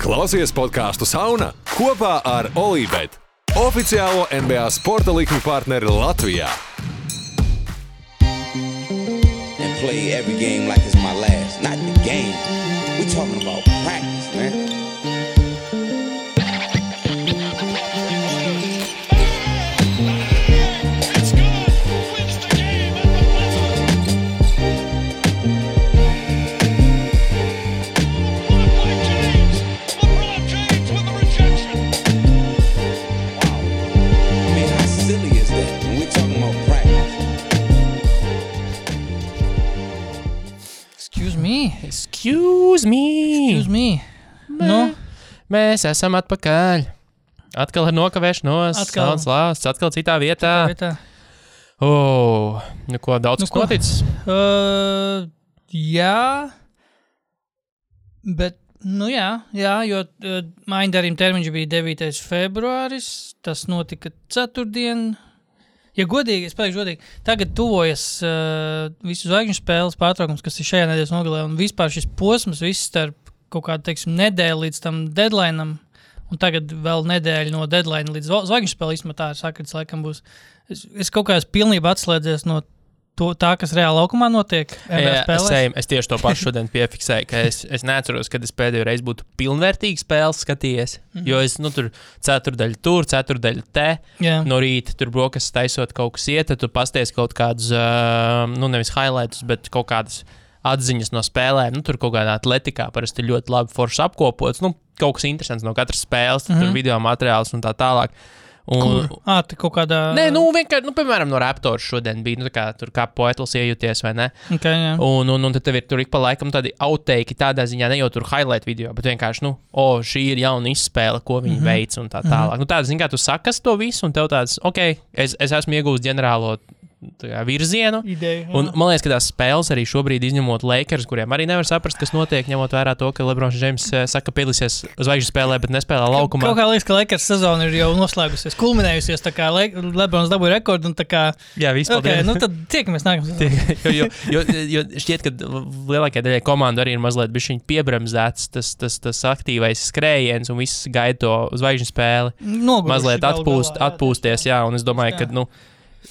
Klausies podkāstu Sauna kopā ar Olivetu, oficiālo NBA sporta likuma partneri Latvijā. play every game like it's my last. Not the game. We're talking about practice, Excuse me! Excuse me. Nu, Mēs esam atpakaļ. Atkal ar nokavēšanos, Atkal. atkal slāpes, atkal citā vietā. vietā. Oh, nu ko daudz Nu ko? ko noticis? Uh, jā, bet, nu jā, jā jo uh, mājiņa darījuma termiņš bija 9. februāris, tas notika ceturtdien. Ja godīgi, es pateikšu, godīgi, tagad tuvojas uh, visu zvaigžņu spēles pārtraukums, kas ir šajā nedēļas nogalē, un vispār šis posms, viss starp kaut kādu, teiksim, nedēļu līdz tam deadline, un tagad vēl nedēļa no deadline līdz zva- zvaigžņu spēlei, īstenībā tā ir sakrits, laikam būs. Es, es kaut kā esmu pilnībā atslēdzies no to, tā, kas reāli laukumā notiek. Jā, ejam, es tieši to pašu šodien piefiksēju, ka es, es neatceros, kad es pēdējo reizi būtu pilnvērtīgi spēles skatījies. Mm Mhm. -hmm. Jo es nu, tur ceturdaļu tur, ceturdaļu te. Jā. No rīta tur brokastis taisot kaut kas iet, tad tu pasties kaut kādus, uh, nu nevis highlights, bet kaut kādas atziņas no spēlēm. Nu, tur kaut kādā atletikā parasti ļoti labi foršs apkopots. Nu, kaut kas interesants no katras spēles, mm -hmm. tur video materiāls un tā tālāk. Un? Ah, tā kaut kādā. Nē, nu vienkārši, nu, piemēram, no Raptors šodien bija, nu, kā tur kā poetls iejūties, vai ne? Okay, jā. Un, un, un tad tev ir tur ik pa laikam tādi outteiki tādā ziņā, ne jau tur highlight video, bet vienkārši, nu, o, šī ir jauna izspēle, ko viņi mm -hmm. veic un tā tālāk. Nu, tādā ziņā, tu sakas to visu, un tev tāds, ok, es, es esmu iegūst ģenerālo kā, virzienu. Ideja. jā. Un man liekas, ka tās spēles arī šobrīd, izņemot Lakers, kuriem arī nevar saprast, kas notiek, ņemot vērā to, ka Lebrons Džeims eh, saka, ka piedalīsies zvaigžņu spēlē, bet nespēlē laukumā. Kaut kā liekas, ka Lakers sezona ir jau noslēgusies, kulminējusies. Tā kā Le Lebrons dabūja rekordu, un tā kā. Jā, vispār. Okay, nu tad tiekamies nākamajā sezonā. jo, jo, jo, jo šķiet, ka lielākajai daļai komandu arī ir mazliet piebremzēts tas, tas, tas aktīvais skrējiens un viss gaida to zvaigžņu spēli. Noguruši Mazliet atpūst, galā, jā, atpūsties, jā, un es domāju, ka, Jā. nu,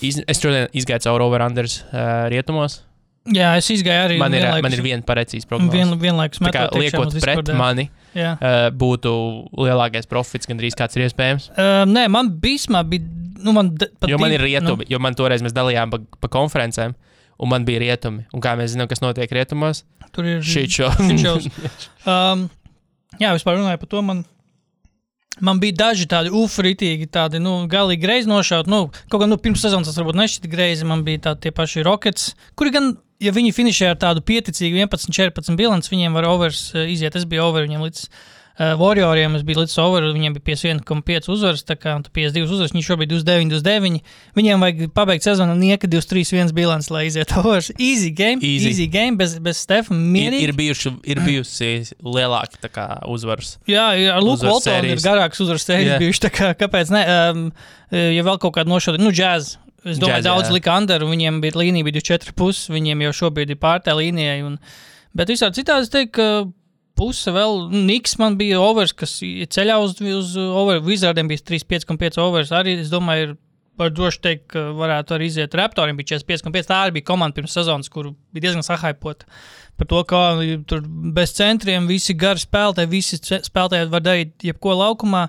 iz, es šodien izgāju cauri over-unders uh, rietumos. Jā, es izgāju arī. Man ir, vienlaikus- man ir viena pareizīs problēma. Vien, vienlaikus metot iekšā liekot pret Discordā. mani, Jā. uh, būtu lielākais profits, gandrīz kāds ir iespējams. Uh, nē, man bija. bija nu, man, Jo man ir rietumi, jo man toreiz mēs dalījām pa, pa konferencēm, un man bija rietumi. Un kā mēs zinām, kas notiek rietumos? Nu, tur ir Šī shows. um, jā, vispār runāju par to. Man, man bija daži tādi ufritīgi, tādi nu, galīgi greizi nošauti. Nu, kaut kā nu, pirms sezonas tas varbūt nešķita greizi. Man bija tādi tie paši Rockets, kuri gan, ja viņi finišē ar tādu pieticīgu 11, 14 bilanci, viņiem var overs uh, iziet. Es biju over viņiem līdz. Uh, Warrioriem es biju līdz over, viņiem bija 51,5 uzvaras, tā kā un tad 52 uzvaras, viņi šobrīd 29, 29. Viņiem vajag pabeigt sezonu un nieka 23, 1 bilants, lai iziet over. Easy game, easy, Easy. game, bez, bez Stefa. Ir, Mierīgi. ir, bijuši, ir bijusi lielāka uzvaras. Jā, ar Luku Voltonu ir garāks uzvaras sērijas Jā. bijuši. tā Kā, kāpēc? Ne? Um, ja vēl kaut kāda nošauda, nu, džēz. Es domāju, Džēz, daudz jā. lika under, un viņiem bija līnija, bija 4,5. Viņiem jau šobrīd ir pārtē līnijai. Un, bet visādi citādi es teiktu, ka puse vēl, nu, Niks man bija overs, kas ceļā uz, uz over. Wizardiem bija 3,5,5 overs. Arī es domāju, var droši teikt, ka varētu arī iziet. Raptoriem bija 45,5. Tā arī bija komanda pirms sezonas, kur bija diezgan sahaipota par to, kā tur bez centriem visi gari spēlētāji, visi spēlētāji var darīt jebko laukumā.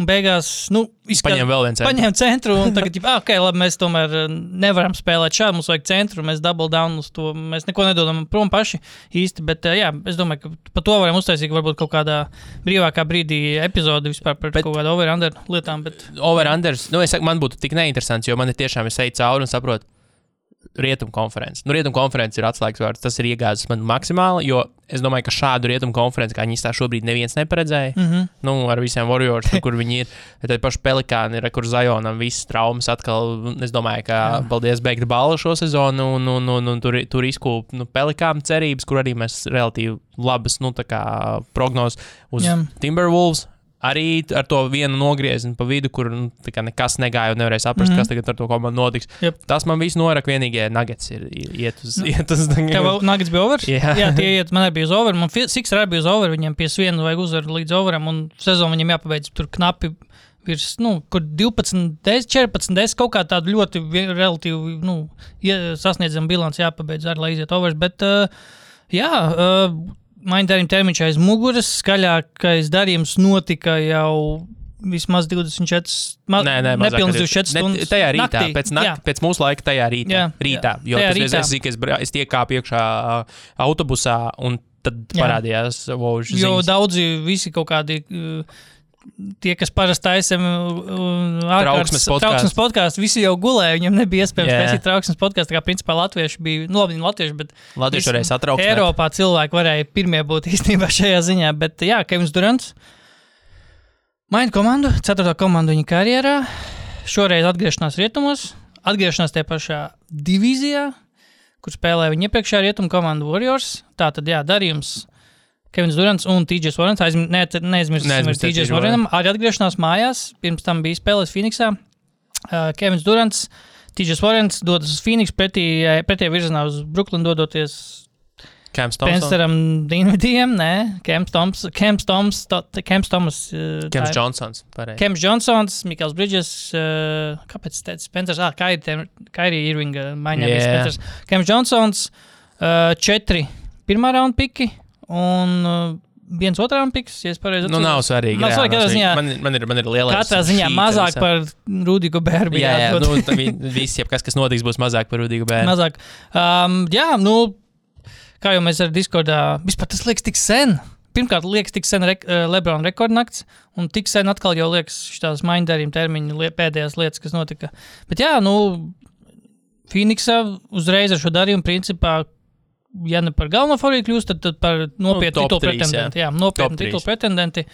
Un beigās, nu, izskatās, Paņem vēl vienu centru. Paņēma centru, un tagad, ah, ok, labi, mēs tomēr eh, nevaram spēlēt šādi. Mums vajag centru, mēs double down uz to. Mēs neko nedodam prom paši īsti. Bet, eh, jā, es domāju, ka par to varam uztaisīt varbūt kaut kādā brīvākā brīdī epizodi vispār par bet, kaut kādu over-under lietām. Bet, Over-unders, nu, es saku, man būtu tik neinteresants, jo man ir tiešām es eju cauri un saprotu. Rietumu konferences. Nu, rietumu konferences ir atslēgas vārds. Tas ir iegāzis man maksimāli, jo es domāju, ka šādu rietumu konferenci, kā viņi tā šobrīd, neviens neparedzēja. Mm. -hmm. Nu, ar visiem Warriors, kur viņi ir. Tad paši pelikāni ir, kur Zajonam visas traumas atkal. Es domāju, ka paldies beigt balu šo sezonu, un, un, un, un tur, tur izkūp nu, pelikāna cerības, kur arī mēs relatīvi labas nu, prognozes uz Jā. Timberwolves. Arī ar to vienu nogriezienu pa vidu, kur nu, nekas negāja un nevarēja saprast, mm -hmm. kas tagad ar to komandu notiks. Jep. Tas man viss norak, vienīgie nuggets ir iet uz. Iet uz Tev nagats bija over? Jā. Jā, tie iet, man arī bija uz over. Man Siks arī bija uz over. Viņiem pie viena vajag uzvaru līdz overam, un sezonu viņiem jāpabeidz tur knapi. Virs, nu, kur 12, 10, 14, 10 kaut kā tāda ļoti vi- relatīvi nu, ie- sasniedzama bilants jāpabeidz arī, lai iziet overs. Bet, uh, jā, uh, maindarījuma termiņš aiz muguras, skaļākais darījums notika jau vismaz 24, ma, Nē, nē, nepilns kā 24 Ne, stundas. Tajā rītā, naktī. pēc, Jā. nak, pēc mūsu laika, tajā rītā. Jā, rītā jā. jo Tajā tas es, rītā. es, zinu, ka es, bra- es tiekāpu iekšā autobusā un tad Jā. parādījās vožu Jo ziņas. daudzi visi kaut kādi. uh, Tie, kas parasti taisa Trauksmes podcasts. trauksmes podkāstu, visi jau gulēja. Viņam nebija iespējams Jā. taisīt trauksmes podkāstu. Tā kā principā latvieši bija, nu, labi, ne latvieši, bet Latvieši varēja satraukt. Eiropā cilvēki varēja pirmie būt īstenībā šajā ziņā. Bet, jā, Kevins Durants maina komandu, ceturto komandu viņa karjerā. Šoreiz atgriešanās rietumos, atgriešanās tajā pašā divīzijā, kur spēlēja viņa iepriekšējā rietumu komanda Warriors. Tā tad, jā, darījums. Kevins Durants un Tīģis Vorens. Aizm, ne, neaizmirsīsim Neaizmirstiet Tīģis. Vorenam. Arī atgriešanās mājās. Pirms tam bija spēlēs Phoenixā. Uh, Kevins Durants, Tīģis Vorens dodas uz Phoenix pretī, pretī virzienā uz Brooklynu dodoties Kēms Thompson. Pensteram Dienvidiem, nē, Kems Toms, Kems Toms, to- Kems Tomas. ir- Johnsons. Kems Johnsons, Mikls Bridges, uh, kāpēc teica Spencers? Ah, Kairija Irvinga maiņā bija Jā. Spencers. Kems Johnsons, uh, četri pirmā raunda piki un uh, viens raunda piks, ja es pareizi Nu, nav svarīgi. Nav jā, svarīgi, katrā ziņā- Man, man, ir, man ir lielais. Katrā ziņā šī mazāk visā. par Rudīgu Bērbu. Jā, jā, nu, tā vi- viss, jebkas, kas notiks, būs mazāk par Rudīgu bērnu. Mazāk. Um, jā, nu, kā jau mēs ar Discordā, vispār tas liekas tik sen. Pirmkārt, liekas, tik sen re, uh, Lebrona rekordnakts, un tik sen atkal jau liekas šīs maindarījuma termiņa lie, pēdējās lietas, kas notika. Bet jā, nu, Phoenixā uzreiz ar šo darījumu principā. Ja ne par galveno favorītu kļūst, tad, tad par nopietnu Nu, top titulu trīs, pretendentu. Jā, Top nopietnu trīs. titulu pretendenti.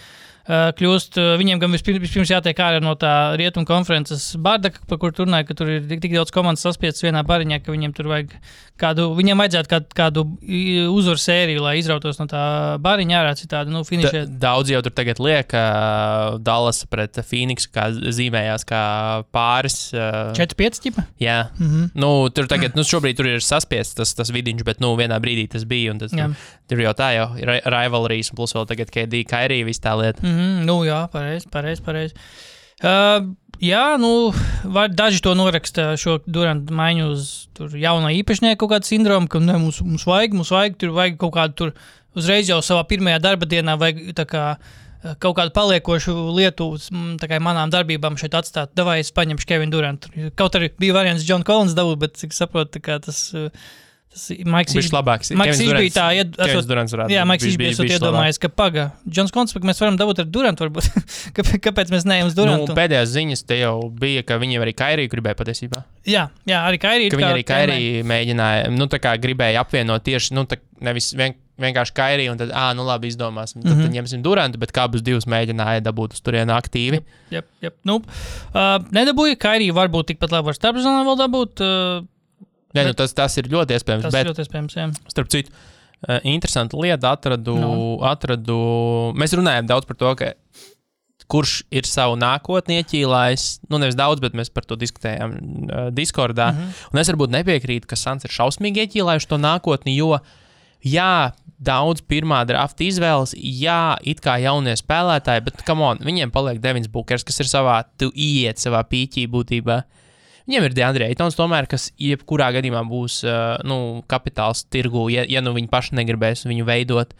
Uh, kļūst, uh, viņiem gan vispirms, vispirms jātiek ārā no tā rietumu konferences bārda, par kur tur runāja, ka tur ir tik, tik daudz komandas saspiestas vienā bariņā, ka viņiem tur vajag kādu, viņiem vajadzētu kādu, kādu uzvaru sēriju, lai izrautos no tā bariņa ārā, citādi, nu, Da, finišē. daudz jau tur tagad liek, ka Dallas pret Phoenix kā zīmējās kā pāris. ā, 4-5 tipa? Jā, Mm -hmm. nu, tur tagad, nu, šobrīd tur ir saspiests tas, tas vidiņš, bet, nu, vienā brīdī tas bija. un Tas, tur, tur jau tā jau ir rivalrijas, un plus vēl tagad KD, Kairī, viss tā lieta. Mm -hmm. Nu, jā, pareizi, pareizi. Pareiz. Uh, jā, nu, var, daži to noraksta šo durantu maiņu uz jauno īpašnieku kaut kādu sindromu, ka ne, mums, mums vajag, mums vajag, tur vajag kaut kādu tur uzreiz jau savā pirmajā darba dienā vajag kā. eh, Kaut kādu paliekošu lietu mm, kā manām darbībām šeit atstāt. Davai es paņemšu Kevinu Durantu. Kaut arī bija variants John Collins dabūt, bet cik saprotu, tas, tas Maiks Viņš labāks. Maiks Kevins bija tā, Kevins esot- Durants varētu Jā, Maiks bijis- bija bijis iedomājies, ka paga, Džons Konts, mēs varam dabūt ar Durantu, varbūt. Kāpēc- mēs neejam uz Durantu? Nu, pēdējās ziņas te jau bija, ka viņiem arī Kairī gribēja patiesībā. jā, jā, arī Kairī. Ka viņi arī Kairī mēģināja, nu, tā kā gribēja apvienot tieši, nu, tā, nevis vien, vienkārši Kairī, un tad, ah, nu, labi, izdomāsim. Tad, mm -hmm. tad ņemsim Durantu, bet abus divus mēģināja dabūt uz turieni aktīvi. Jā, jā. Nu, uh, nedabūja Kairī, varbūt tikpat labi var starpzonā vēl dabūt. Uh, Nē, nu, Bet- tas, tas ir ļoti iespējams. tas bet, ļoti iespējams, jā. starp citu, uh, interesanta lieta atradu, Nu. no. atradu. Mēs runājam daudz par to, ka kurš ir savu nākotni ieķīlājis. Nu, nevis daudz, bet mēs par to diskutējām uh, Discordā. Mm. -hmm. Un es varbūt nepiekrītu, ka Sans ir šausmīgi ieķīlājuši to nākotni, jo, jā, daudz pirmā drafta izvēles, jā, it kā jaunie spēlētāji, bet, kam on, viņiem paliek Devins Bookers, kas ir savā, tu iet savā pīķī būtībā. Viņiem ir Deandre Eitons, tomēr, kas jebkurā gadījumā būs uh, nu, kapitāls tirgū, ja, ja nu viņi paši negribēs viņu veidot.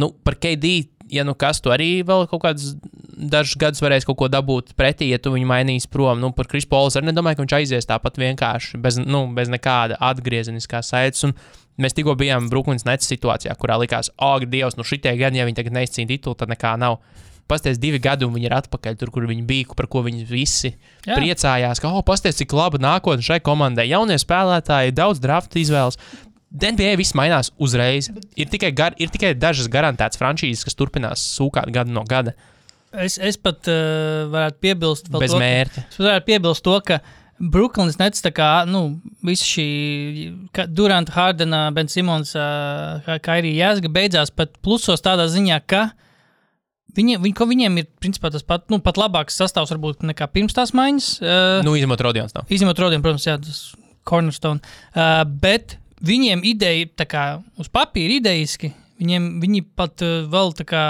Nu, par KD, ja nu kas, tu arī vēl kaut kādus dažus gadus varēs kaut ko dabūt pretī, ja tu viņu mainīsi prom. Nu, par Kris Pols arī nedomāju, ka viņš aizies tāpat vienkārši, bez, nu, bez nekāda atgriezeniskā saites. Mēs tikko bijām Brooklynas Nets situācijā, kurā likās, ak, Dievs, nu šitie gadi, ja viņi tagad neizcīna titulu, tad nekā nav. Pastāstiet, divi gadi, un viņi ir atpakaļ tur, kur viņi bija, par ko viņi visi Jā. Jā. priecājās. Ka, oh, pastāstiet, cik laba nākotne šai komandai. Jaunie spēlētāji, daudz drafta izvēles. NBA viss mainās uzreiz. Ir tikai, gar, ir tikai dažas garantētas franšīzes, kas turpinās sūkāt gadu no gada Es, es pat uh, varētu piebilst, bez to, ka- mērķa. Es varētu piebilst to, ka Brooklynas nets, tā kā nu, visa šī ka- Duranta, Hardena, Ben Simons, uh, Kairija Jāsga beidzās pat plusos tādā ziņā, ka Viņi, viņi, ko viņiem ir principā tas pat, nu, pat labāks sastāvs, varbūt nekā pirms tās maiņas. Uh, Nu, izņemot Rodions. Nav. Izņemot rodiem, protams, jā, tas cornerstone. Uh, bet viņiem ideja, tā kā uz papīra idejiski, viņiem viņi pat uh, vēl tā kā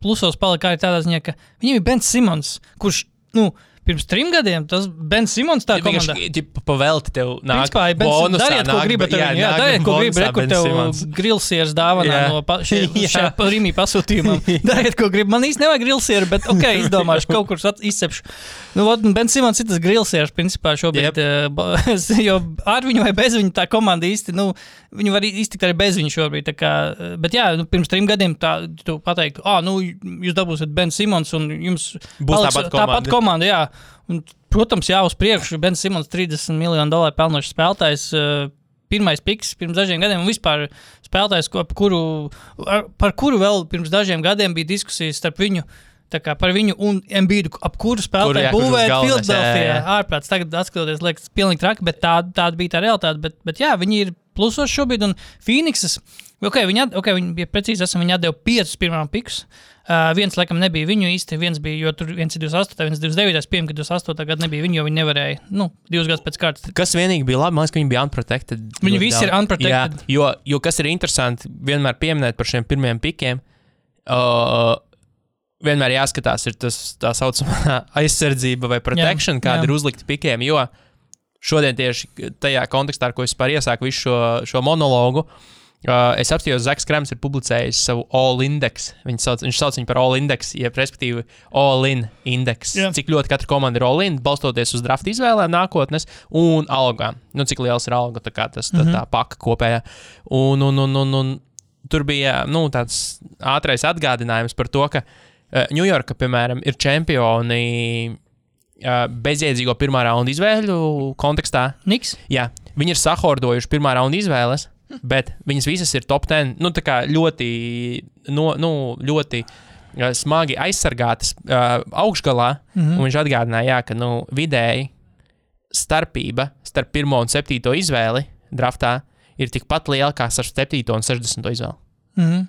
plusos palika arī tādā ziņā, ka viņiem ir Bens Simons, kurš, nu, pirms trim gadiem tas Bens Simons tā komandā. Vienkārši pavelti tev nāk. Principā, ja Bens, bonusā dariet, ko nāk, gribat. jā, Jā, jā, dariet, ko gribat. Rekur Ben tev Simons. grilsieras dāvanā Jā. no pa- šie- pa- Rīmī pasūtījumam. dariet, ko gribat. Man īsti nevajag grilsieru, bet ok, izdomāšu, kaut kur izcepšu. Nu, ot, un Ben Simons ir tas grilsieris, principā, šobrīd. Yep. Jo ar viņu vai bez viņa tā komanda īsti, nu, viņi var iztikt arī bez viņa šobrīd. Kā, eh, bet jā, nu, pirms trim gadiem tā, tu pateiktu, ah, nu, jūs dabūsiet Ben Simons un jums Būs paliks tāpat tāpat komanda. komanda. Jā. Un, protams, jā, uz priekšu. Bens Simons 30 miljonu dolāru pelnošs spēlētājs. eh, Pirmais piks pirms dažiem gadiem, un vispār spēlētājs, ko- kuru, ar, par kuru vēl pirms dažiem gadiem bija diskusijas starp viņu. kā Par viņu un Mbīdu, ap kuru spēlētāju būvēt Filadelfijā. jā, jā. Ārprāts, tagad skatoties, liekas, pilnīgi traki, bet tā, tāda bija tā realitāte. Bet, bet jā, viņi ir plusos šobrīd, un Phoenixas, okay, viņi, at- okay, viņi bija precīzi, esam, viņi atdeva piecus pirmā pikus. Uh, viens, laikam, nebija viņu īsti. Viens bija, jo tur viens ir 28, viens 29, pieņem, ka 28 gadu nebija viņu, jo viņi nevarēja, nu, divus gadus pēc kārtas. Kas vienīgi bija labi, man liekas, ka viņi bija unprotected. Viņi visi ir daudz. unprotected. Jā, jo, jo kas ir interesanti, vienmēr pieminēt par šiem pirmiem pikiem, uh, vienmēr jāskatās, ir tas tā saucamā aizsardzība vai protection, Jā, kāda jā. ir uzlikta pikiem. Jo šodien tieši tajā kontekstā, ar ko es par iesāku visu šo, šo monologu. Uh, es apstājos, Zaks Krams ir publicējis savu all index. Viņš sauc, viņš sauc viņu par all index, jeb respektīvi all in index. Jā. Cik ļoti katra komanda ir all in, balstoties uz draft izvēlēm nākotnes un algām. Nu, cik liels ir alga, tā kā tas tā, tā paka kopējā. Un, un, un, un, un tur bija nu, tāds ātrais atgādinājums par to, ka Ņujorka, piemēram, ir čempioni uh, bezjēdzīgo pirmā raunda izvēļu kontekstā. Niks? Jā, viņi ir sahordojuši pirmā raunda izvēles, bet viņas visas ir top 10. Nu, tā kā ļoti, no, nu, ļoti uh, smagi aizsargātas uh, augšgalā. Mm -hmm. Viņš atgādināja, jā, ka nu, vidēji starpība starp pirmo un septīto izvēli draftā ir tikpat liela kā starp septīto un sešdesmito izvēli. Mhm.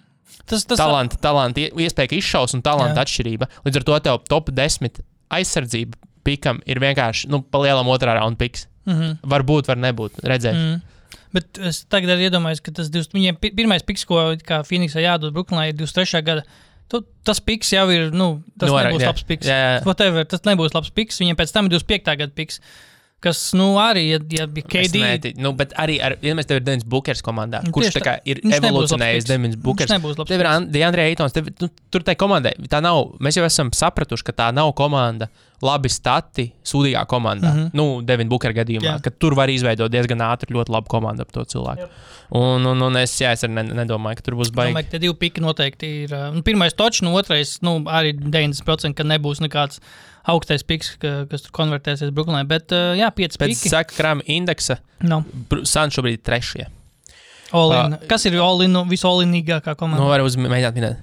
Tas, tas Talanta, talanta, ie- iespēja izšaus un talanta Jā. atšķirība. Līdz ar to tev top 10 aizsardzība pikam ir vienkārši nu, pa lielam otrā raunda piks. Mm -hmm. Varbūt, var nebūt. Redzēsim. Mm. Mm. Bet es tagad arī iedomājos, ka tas divs, viņiem pi- pirmais piks, ko Phoenixā jādod Brooklynā, ir 23. gada. Tu, tas piks jau ir, nu, tas Nu, nu, nebūs jā. labs piks. Jā, jā. Whatever, tas nebūs labs piks. Viņiem pēc tam ir 25. gada piks. Kas, nu, arī, ja, ja bija KD, neti- Nu, bet arī, ar, ja mēs tev ir Denis Bukers komandā, Nu, kurš tā kā ir piks. Denis Bukers. Tev ir piks. An- Deandre Eitons, tev, nu, tur tai komandai, tā nav, mēs jau esam sapratuši, ka tā nav komanda, labi stati, sūdīgā komandā. Mm. -hmm. Nu, Devina Bukera gadījumā, Jā. ka tur var izveidot diezgan ātri ļoti labu komandu ap to cilvēku. Jep. Un, un, un es, jā, es arī ne, nedomāju, ka tur būs baigi. Domāju, ka divi piki noteikti ir. uh, Nu, pirmais točs, nu, otrais, nu, arī 90%, ka nebūs nekāds augstais piks, ka, kas tur konvertēsies Brooklynā. Bet, uh, jā, 5 Pēc saka, krāma indeksa, No. Suns šobrīd ir trešie. All-in. Kas ir all-in, nu, visu-all-inīgākā Nu, komanda? var uzmēģināt minēt.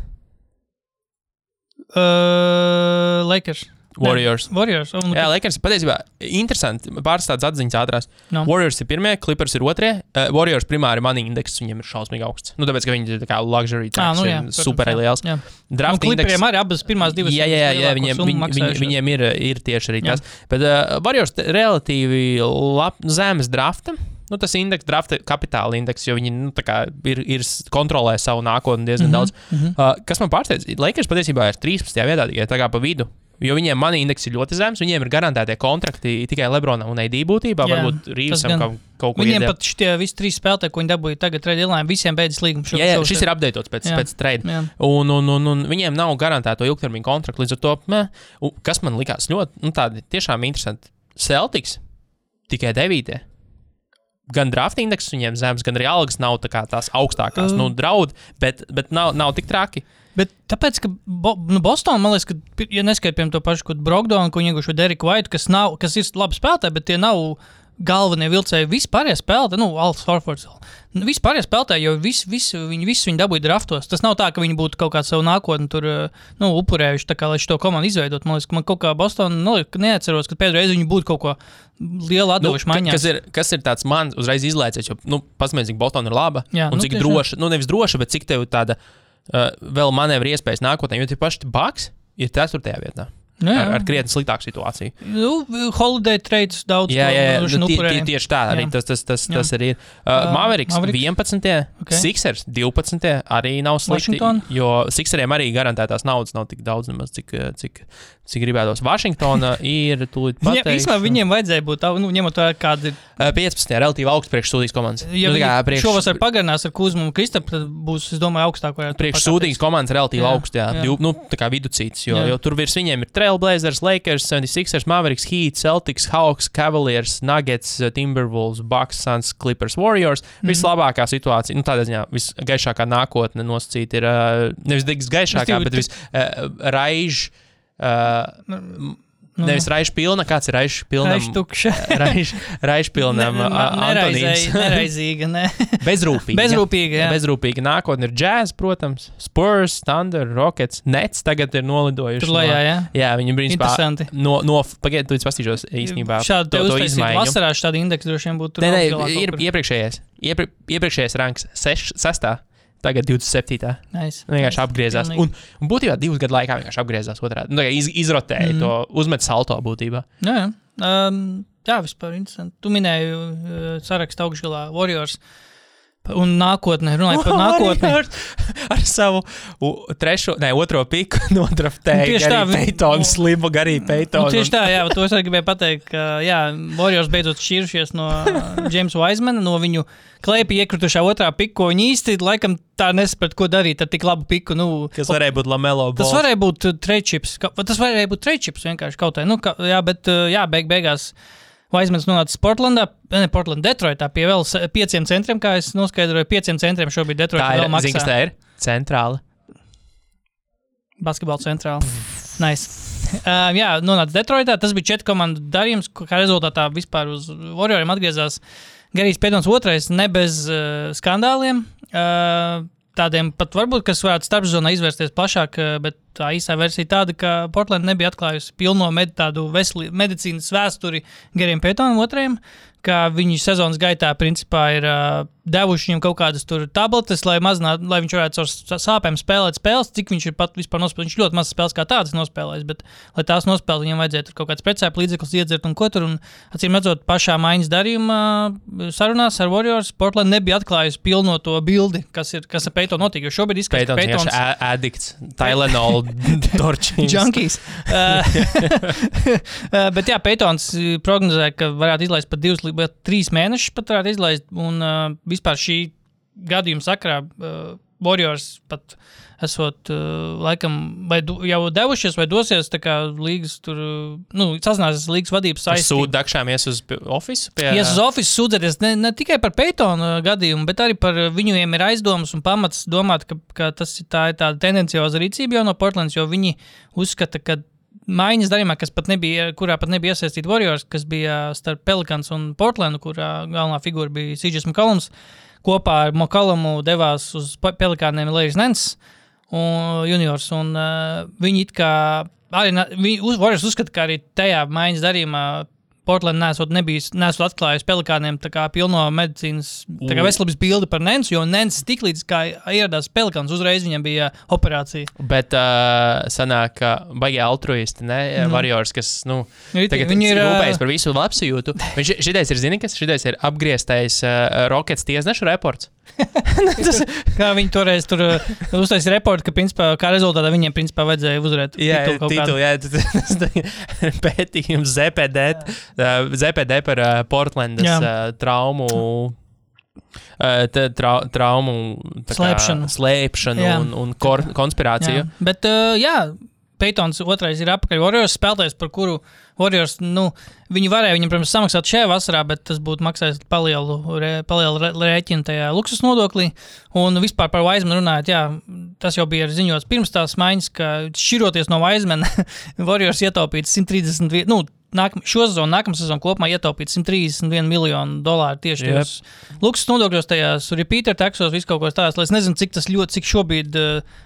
Uh, Lakers. Warriors. Warriors. Un, Jā, Lakers patiesībā interesanti. Pāris tādas atziņas ātrās. No. Warriors ir pirmie, Clippers ir otrie. Uh, Warriors primāri money indeks viņiem ir šausmīgi augsts. Nu, tāpēc, ka viņi ir tā kā luxury Ā, tax, nu, jā, super liels. Draft Un indeks. klipriem arī abas pirmās divas. Jā, jā, jā, jā viņiem, viņ, viņ, viņiem ir, ir tieši arī tas. Bet uh, Warriors relatīvi lab, zemes drafta. Nu, tas indeks, drafta kapitāla indeks, jo viņi nu, kā ir, ir kontrolē savu nākotni diezgan mm -hmm, daudz. Uh, kas man pārsteidz, Lakers patiesībā ir 13. vietā tikai tā kā pa vidu. Jo viņiem money indeks ir ļoti zems, viņiem ir garantētie kontrakti tikai Lebronam un AD būtībā. Jā, varbūt gan. kaut, kaut ko Viņiem iedeva. pat šitie visi trīs spēlētāji, ko viņi dabūja tagad, redzēja, visiem beidzas līgums. Jā, jā, šis ir apdeitots pēc, Jā. pēc trade. Jā. Un, un, un, un viņiem nav garantēto ilgtermiņa kontraktu. Līdz ar to, un kas man likās ļoti, nu, tādi tiešām interesanti. Celtics tikai 9. Gan draft indeks viņiem zems, gan arī algas nav tā tās augstākās. Uh. Nu, draud, bet, bet nav, nav tik traki. Bet tāpēc, ka Bo, nu, Bostonā, man liekas, ka, ja neskaitām to pašu Brokdonu, ko ieguvuši Deriku Vaitu, kas, nav, kas ir labi spēlētāji, bet tie nav galvenie vilcēji. Vispār spēlētāji, nu, Alts Horfords. Vispār spēlētāji, jo vis, vis, viņi visu viņi dabūja draftos. Tas nav tā, ka viņi būtu kaut kādu savu nākotni tur nu, upurējuši, kā, lai šo komandu izveidot. Man liekas, ka man kaut kā Bostonā nu, neatceros, ka pēdējo reizi viņi būtu kaut ko lielu atdevuši ka- maiņā. kas, ir, kas ir tāds man uzreiz izlaicies, jo, nu, pasmēs, cik Bostonā ir laba Jā, un nu, cik droša, nu, nevis droša, bet cik tev tāda uh, vēl manevru iespējas nākotnē, jo tie paši Baks ir 4. vietā. Nu, jā. Ar, ar krietni sliktāku situāciju. Nu, holiday trades daudz Jā, jā, jā. Nu, tie, tie, tieši tā arī Jā. tas, tas, tas, Jā. tas arī ir. Uh, Uh, Mavericks Mavericks. 11. Ok. Okay. Sixers 12. arī nav slikti. Washington? Jo Sixeriem arī garantētās naudas nav tik daudz, nemaz, cik, uh, cik, cik gribētos. Vašingtona ir tūlīt pat. īstenībā viņiem vajadzēja būt nu, ņemot vērā, kāda ir. 15. relatīvi augsts priekšsūdīgas komandas. Ja nu, priekš, šovasar pagarinās ar Kuzmu un Kristapu, tad būs, es domāju, augstāk. varētu Priekšsūdīgas komandas relatīvi augsts, jā, jā. jā. Nu, tā kā viduscīts, jo, Jā. jo tur virs viņiem ir Trailblazers, Lakers, 76ers, Mavericks, Heat, Celtics, Hawks, Cavaliers, Nuggets, Timberwolves, Bucks, Suns, Clippers, Warriors. Mhm. Vislabākā situācija, nu, tādā ziņā, visgaišākā nākotne nosacīta ir nevis gaišākā, bet divu- vis uh. Uh, Nu, Nevis raiž pilna, kāds ir raiž pilnam. Raiž tukša. Raiž, raiž pilnam. Ne- uh, Antonīns. Neraizēja- Neraizīga, ne. Bezrūpīga. Bezrūpīga, jā. Bezrūpīga nākotne ir jazz, protams. Spurs, Thunder, Rockets, Nets tagad ir nolidojuši. Tur lejā, jā. Jā, viņi principā. Interesanti. No, no pagaidiet, tu paskatīšos īstenībā. Šādi to, to izmaiņu. vasarā šādi indeksi droši vien būtu. Nē, nē, ir iepriekšējais. Iepri, iepriekšējais ranks 6. Tagad 27. Nice. Vienkārši apgriezās. Pilnīgi. Un, un būtībā divus gadu laikā vienkārši apgriezās otrādi. Nu, iz, izrotēja mm. to, uzmet salto būtībā. Jā, jā. Um, jā, vispār interesanti. Tu minēji uh, sarakstu augšgalā Warriors. Un nākotnē, runājot par nākotni. Ar, ar savu u, trešo, ne, otro piku nodraftēja. Tieši Tieši tā, vi- Peitonu, slimu, garī Nu, Peitonu. tieši tā, jā, to es gribēju pateikt, ka jā, Warriors beidzot šķīrušies no Jamesa Wisemana, no viņu klēpī iekritušā otrā pika, ko viņi īsti laikam tā nesaprata, ko darīt ar tik labu piku. Nu, Kas varēja būt Lamelo Tas varēja būt trečups. Tas varēja būt trečups vienkārši kaut kā. Nu, ka, jā, bet uh, jā, beig beigās Vaismans nonāca Portlandā, ne Portlandā, Detroitā pie vēl pieciem centriem, kā es noskaidroju, pieciem centriem šobrīd Tā Detroitā vēl zini, maksā. kas tā ir? Centrāla. Basketbola centrāla. Nice. Uh, jā, nonāca Detroitā. Tas bija četru komandu darījums, kā rezultātā vispār uz Warrioriem atgriezās Garijs Pēdons otrais, ne bez uh, skandāliem. Uh, Tādiem pat varbūt, kas varētu starpzonā izvērsties plašāk, uh, bet tā īsā versija tāda, ka Portland nebija atklājusi pilno med, veseli, medicīnas vēsturi Garijam Pētonam otrajam, ka viņi sezonas gaitā principā ir uh, devuši viņam kaut kādas tabletes, lai mazinātu, lai viņš varētu ar sāpēm spēlēt spēles, cik viņš ir pat vispār nospēlējis. Viņš ļoti maz spēles kā tādas nospēlējis, bet, lai tās nospēlētu, viņam vajadzēja kaut kāds precēpu līdzeklis iedzert un ko tur. Un, acīm redzot, pašā maiņas darījumā uh, sarunās ar Warriors Portland nebija atklājusi pilno to bildi, kas ir, kas ar Peitonu notika. Jo šobrīd izskatās, ka Peitons ā- addikts. Tylenol, torčīns. Junkies. Uh, bet jā, Peitons prognozēja, ka varētu izlaist pat divus, līdz trīs mēnešus. Pat varētu izlaist, un uh, vispār šī gadījuma sakrā uh, Warriors pat esot uh, laikam vai du, jau devušies vai dosies tā kā līgas tur, uh, nu, sazināsies līgas vadības saistību. Sūdi dakšāmies uz ofisu. Pie, Ies uz oficiālu sūdzēties ne, ne tikai par Peitonu uh, gadījumu, bet arī par uh, viņiem ir aizdomas un pamats domāt, ka, ka tas ir, tā, ir tāda tendencioza rīcība jau no Portlands, jo viņi uzskata, ka maiņas darījumā, kas pat nebija, kurā pat nebija iesaistīta Warriors, kas bija starp Pelikans un Portlandu, kurā galvenā figūra bija Sīdžers Makalums, kopā ar Makalamu devās uz Pe- Pelikāniem Lērijs Nens un juniors, un uh, viņi it kā arī, viņi uz, Warriors uzskata, ka arī tajā maiņas darījumā Portland nesot, nebijis, nesot atklājis pelikāniem pilno medicīnas tā kā veselības bildi par Nensu, jo Nens tiklīdz kā ieradās pelikāns, uzreiz viņam bija operācija. Bet uh, sanāk, ka baigi altruisti, ne? Nu. Mm. Warriors, kas, nu, Ir- tagad viņi ir, ā, rūpējas par visu labsajūtu. Šitais ir, zini, kas šitais ir apgrieztais uh, Rockets tiesnešu reports. Kā viņi toreiz tur uh, uztaisīja reportu, ka, principā, kā rezultātā viņiem, principā, vajadzēja uzvarēt. Jā, titulu jā, tas- tas pētījums ZPD, uh, ZPD par uh, Portlandas uh, traumu. Uh, trau, traumu tā kā Slēpšanu. slēpšanu Jā. un, un kor, konspirāciju. Jā. Bet, uh, jā, Peitons otrais ir apakaļ Warriors spēlētājs, par kuru Warriors, nu, viņi varēja viņam, protams, samaksāt šajā vasarā, bet tas būtu maksājis palielu, rē, palielu rē- rēķinu tajā luksus nodoklī. Un vispār par Vaismanu runājot, jā, tas jau bija ziņots pirms tās maiņas, ka šķiroties no Vaismana, Warriors ietaupīt 130, nu, nākam, šo sezonu, nākamā sezonu kopumā ietaupīt 131 miljonu dolāru tieši tajos luksus nodokļos, tajās repeater taksos, visu kaut ko tādu. Es nezinu, cik tas ļoti, cik šobrīd uh,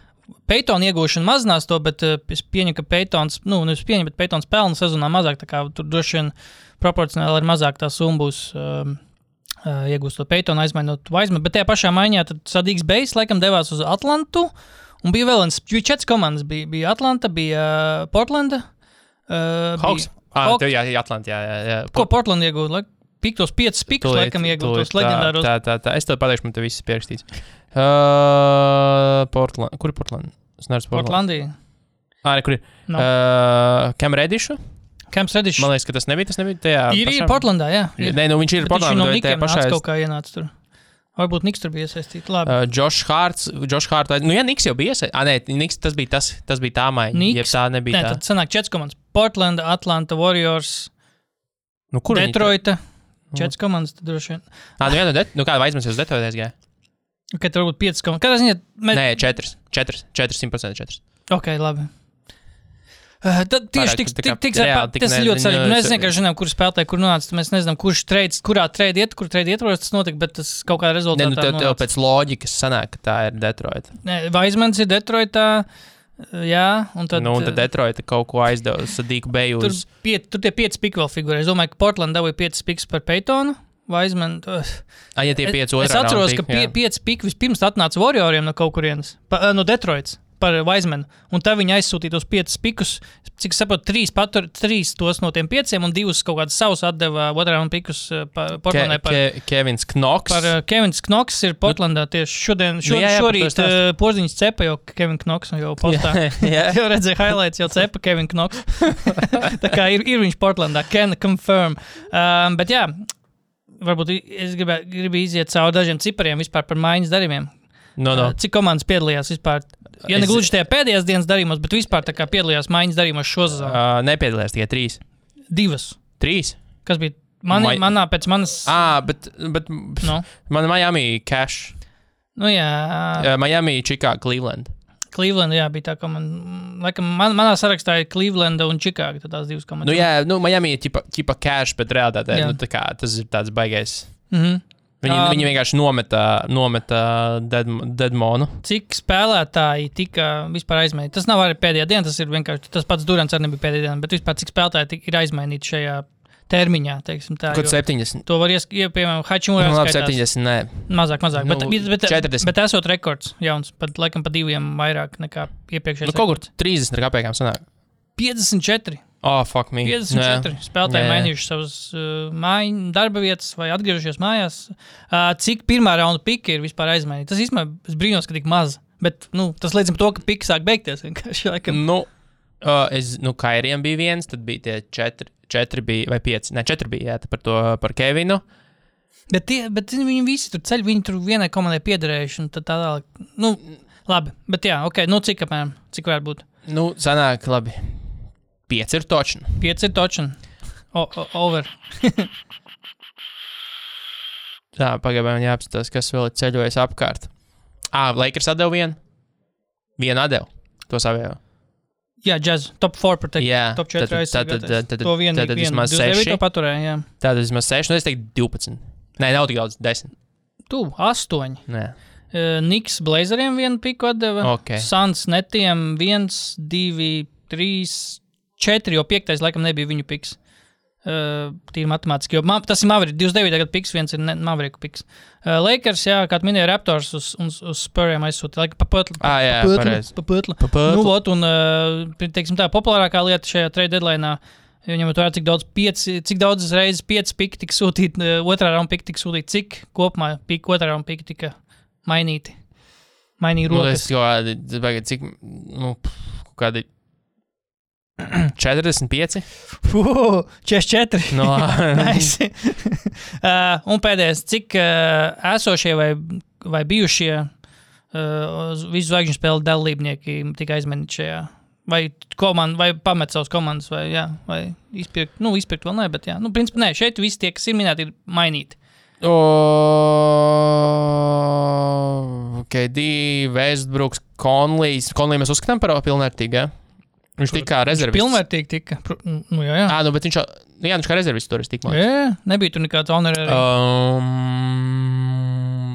Peitona iegūšana mazinās to, bet uh, es pieņemu, ka Peitons, nu, nevis pieņemu, bet Peitons pelna sezonā mazāk, tā kā tur droši vien proporcionāli ar mazāk tā summa būs. Um, Uh, iegūstot Peitonu, aizmainot Vaismanu, bet tajā pašā maiņā tad Sadīgs Bejs laikam devās uz Atlantu, Un bija vēl viens, bija četras komandas. Bija, bija Atlanta, bija uh, Portlanda. Uh, Hawks. Ah, Hawks. jā, jā, Atlantā. Jā, jā, jā. Ko Portlanda iegūta? Piktos piecus pikus, laikam, iegūta tūlīt, tos leģendāros. Tā, tā, tā. Es tev pateikšu, man te viss ir pierakstīts. Uh, Portland. Kur ir Portland? Es neredzu Portland. Portlandī. Ah, ne, kur ir? No. Uh, Kam Redišu? Camps Reddish. Man liekas, ka tas nebija. Tas nebija tajā. Ir, ir pašā- Portlandā, jā. Ir. Nē, nu viņš ir Bet viņš Portlandā. no tajā pašā es- kaut kā ienāca tur. Varbūt Niks tur bija iesaistīts. Labi. Uh, Josh Hārts, Josh Hārts, nu jā, Niks jau bija iesaistīts. Ah, nē, Niks, tas bija tas, tas bija tā maiņa. Niks? Jeb tā nebija Nē, tā. tad sanāk četras komandas. Portland, Atlanta, Warriors, Nu, kur viņi Detroita. Četras komandas, tad droši vien. Ah, nu jā, nu, det, nu kāda vaizmēs uz Detroitas gāja? Ok, tur varbūt piecas komandas. Kādā ziņā? Mēs... Nē, četras. Četras. Četras, simtprocentīgi četras. Ok, labi. Uh, tad tieši tik, tik, tik, reāli tik, tas ir ļoti ne- Mēs vienkārši zinām, kurš spēlētāji, kur nonāca. Mēs nezinām, kurš trades, kurā trade iet, kur trade ietvaros tas notika, bet tas kaut kādā Nē, rezultātā. nu, tev, tev pēc loģikas sanāk, ka tā ir Detroita. Nē, Vaismans ir Detroitā. Jā, un tad, nu, un tad eh, Detroita kaut ko aizdeva Sadīku Beju tur, pie, tur tie pieci piki vēl figurē. Es domāju, ka Portland dabūja piecas pikas par Peitonu. Vaisman, uh, Ah, ja tie pieci es otrā atceros, ka pie, jā. pieci piki vispirms atnāca Warrioriem no kaut kurienes, pa, eh, no Detroitas. Par Vaismanu. Un tā viņa aizsūtīja tos piecus pikus. Cik es saprotu, trīs, patur, trīs tos no tiem pieciem, un divus kaut kādus savus atdeva otrā un pikus uh, Portlandai. Ke, Ke, Kevins Knoks. par uh, Kevins Knoks ir Portlandā tieši šodien. Šo, Nu, jā, jā, šorīt es uh, porziņš cepa jau Kevin Knoks jau postā. jā, jau redzēju, highlights jau cepa Kevin Knoks. Tā kā ir, ir viņš Portlandā, can confirm. Um, bet jā, varbūt es gribēju gribu iziet cauri dažiem cipariem vispār par maiņas darījumiem. no, no. Uh, Cik komandas piedalījās vispār? Ja ne gluži tajā pēdējās dienas darījumos, bet vispār tā kā piedalījās maiņas darījumos šo sezonu. Uh, nepiedalījās tikai trīs. Divas. Trīs? Kas bija mani, Mai- manā pēc manas? Ah, bet, bet Nu, man Miami Cash. nu jā, Uh, Miami, Chicago, Cleveland. Cleveland, jā, bija tā komanda. Laikam, man, manā sarakstā ir Cleveland un Chicago. Tās divas komandas. Nu, jā, nu, Miami ir ķipa cash, bet realitātē nu, kā, tas ir tāds baigais. Mhm. Viņi, Um, viņi vienkārši nometa, nometa dead, Deadmonu. Cik spēlētāji tika vispār aizmainīti? Tas nav arī pēdējā diena, tas ir vienkārši tas pats Durants arī nebija pēdējā diena, bet vispār cik spēlētāji tika, ir aizmainīti šajā termiņā. teiksim Tā, jo 70. to var ieskatīt, piemēram, Nu, Hačimūrā. labi, 70, nē. Mazāk, mazāk. Nu, bet, bet, 40. bet esot rekords jauns, pat laikam pa diviem vairāk nekā iepriekšējais. Nu, kaut kur 30 ar kāpējām sanāk. 54. Oh, fuck me. 54. Nē. Spēlētāji Jā. mainījuši savas uh, mājiņu, darba vietas vai atgriežušies mājās. Uh, cik pirmā raunda pika ir vispār aizmainīta? Tas īstenībā brīnos, ka tik maz. Bet nu, tas liecina par to, ka pika sāk beigties. vienkārši, laikam. Nu, uh, es, nu, Kairiem bija viens, tad bija tie četri, četri bija, vai pieci, ne, četri bija, jā, par to, par Kevinu. Bet, tie, bet viņi visi tur ceļ, viņi tur vienai komandai piederējuši. un Tā tālāk. Nu, labi, bet jā, ok. Nu, cik apmēram? Cik var būt? Nu, sanāk, labi. Pieci ir točni. Pieci ir točni. Over. Tā, pagaidām jāapstāsta, kas vēl ir ceļojis apkārt. Ah, Lakers atdeva vienu. Vienu atdeva. To savējo. Jā, džaz, top 4 protect. Jā, top tad- 4 tad- aizsargātais. tad- tad- To vienu, tad- tad vismaz 29 seši. paturēja, jā. Tātad vismaz seši, nu es teiktu 12. Nē, nav tik daudz, 10. Tu, 8. Nē. Uh, Niks Blazeriem vienu piku atdeva. Ok. Sans netiem 1, 2, 3, 4, jo 5. laikam nebija viņu piks. Uh, Tīri matemātiski, jo ma tas ir Maverick, 29. gada piks, viens ir ne- Maverick piks. Uh, Lakers, jā, kā tu minēji, Raptors uz, uz, uz Spuriem aizsūta, laika pa putlu. Ah, jā, pareizi. pa putlu. Pa putlu. Nu, ot, un, uh, teiksim tā, populārākā lieta šajā trade deadline, jo ņemot vērā, cik daudz, pieci, cik daudz reizes pieci piki tika sūtīti, otrā raunda piki tika sūtīti, cik kopumā piki, otrā raunda piki tika mainīti. Mainīja Nu, rokas. kādi, tas baigi, cik, nu, kādi 45. Fuh, 44. No, uh, un pēdējais, cik uh, esošie vai, vai bijušie uh, visu zvaigžņu spēļu dalībnieki tika aizmanīti šajā? Vai, komand, vai pamet savus komandas, vai, jā, vai izpirkt, nu, izpirkt vēl nē, bet, jā, nu, principā, nē, šeit visi tie, kas ir minēti, ir mainīti. O, KD, Westbrooks, Konlijs. Konlijs mēs uzskatām par pilnvērtīgu. Ja? Viņš tika kā rezervists. Pilnvērtīgi tika, pr- nu, jā, jā. Ah, nu, bet viņš nu, jā, viņš kā rezervists tur ir tik Jā, jā, nebija tur nekāds honorārs. Um,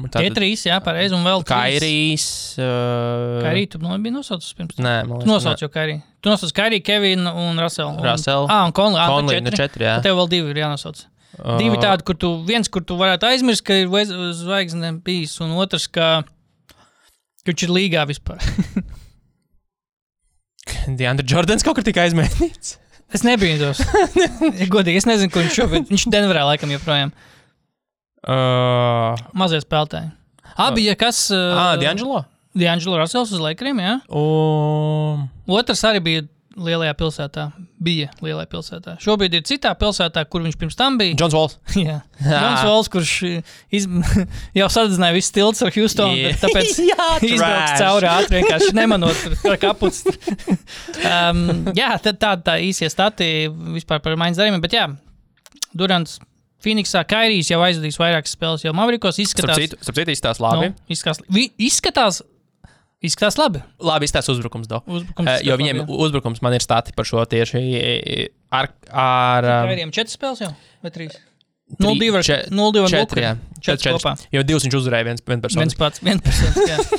Tie trīs, jā, pareizi, un vēl trīs. Kairijs. Uh, Kairī, tu nu, biji nosaucis pirms. Nē, man Tu nosauc jau Kairī. Tu nosauc Kairī, Kevinu un Ruselu. Un, Russell. Ah, un Konlī. Ah, Konlī, nu četri, jā. Tev vēl divi ir jānosauc. Divi Uh, tādi, kur tu viens, kur tu varētu aizmirst, ka ir zvaigzne bijis, un otrs, ka, Kurš ir līgā vispār? Diandra Jordans kaut kur tika aizmēģināts. Es nebiju tos. Godīgi, es nezinu, kur viņš šobrīd. Viņš ir Denverā laikam joprojām. Uh, Mazie spēlētāji. Abi, ja kas. ah, Uh, D'Angelo. D'Angelo Russells uz Lakeriem, jā. Um, Otrs arī bija lielajā pilsētā. Bija lielajā pilsētā. Šobrīd ir citā pilsētā, kur viņš pirms tam bija. Džons Vols. Jā, Jans Vols, kurš iz... jau sadedzināja visu tiltu ar Houstonu, yeah. tāpēc Jā, izbrauc trash. cauri ātri, vienkārši nemanot tur ar kaputs. um, jā, tad tā, tā īsie stati vispār par maiņas darījumiem, bet jā, Durants. Phoenixā Kairijs jau aizvadījis vairākas spēles, jau Mavrikos Starp izskatās, citu, starp citu izstāsta labi. Nu, izskatās, vi, izskatās, izskatās labi. Labi izstāsta uzbrukums. Do. Uzbrukums Uh, jo izskatās viņiem labi, jā. uzbrukums man ir stati par šo tieši ar. ar um, Kairiem četras spēles jau vai trīs? Tri- 0-2 ar čet- 0-2 ar četri, Luku. jā. Četri Četri- kopā. Jo divus viņš uzvarēja viens, viens personu. Viens pats, viens pats.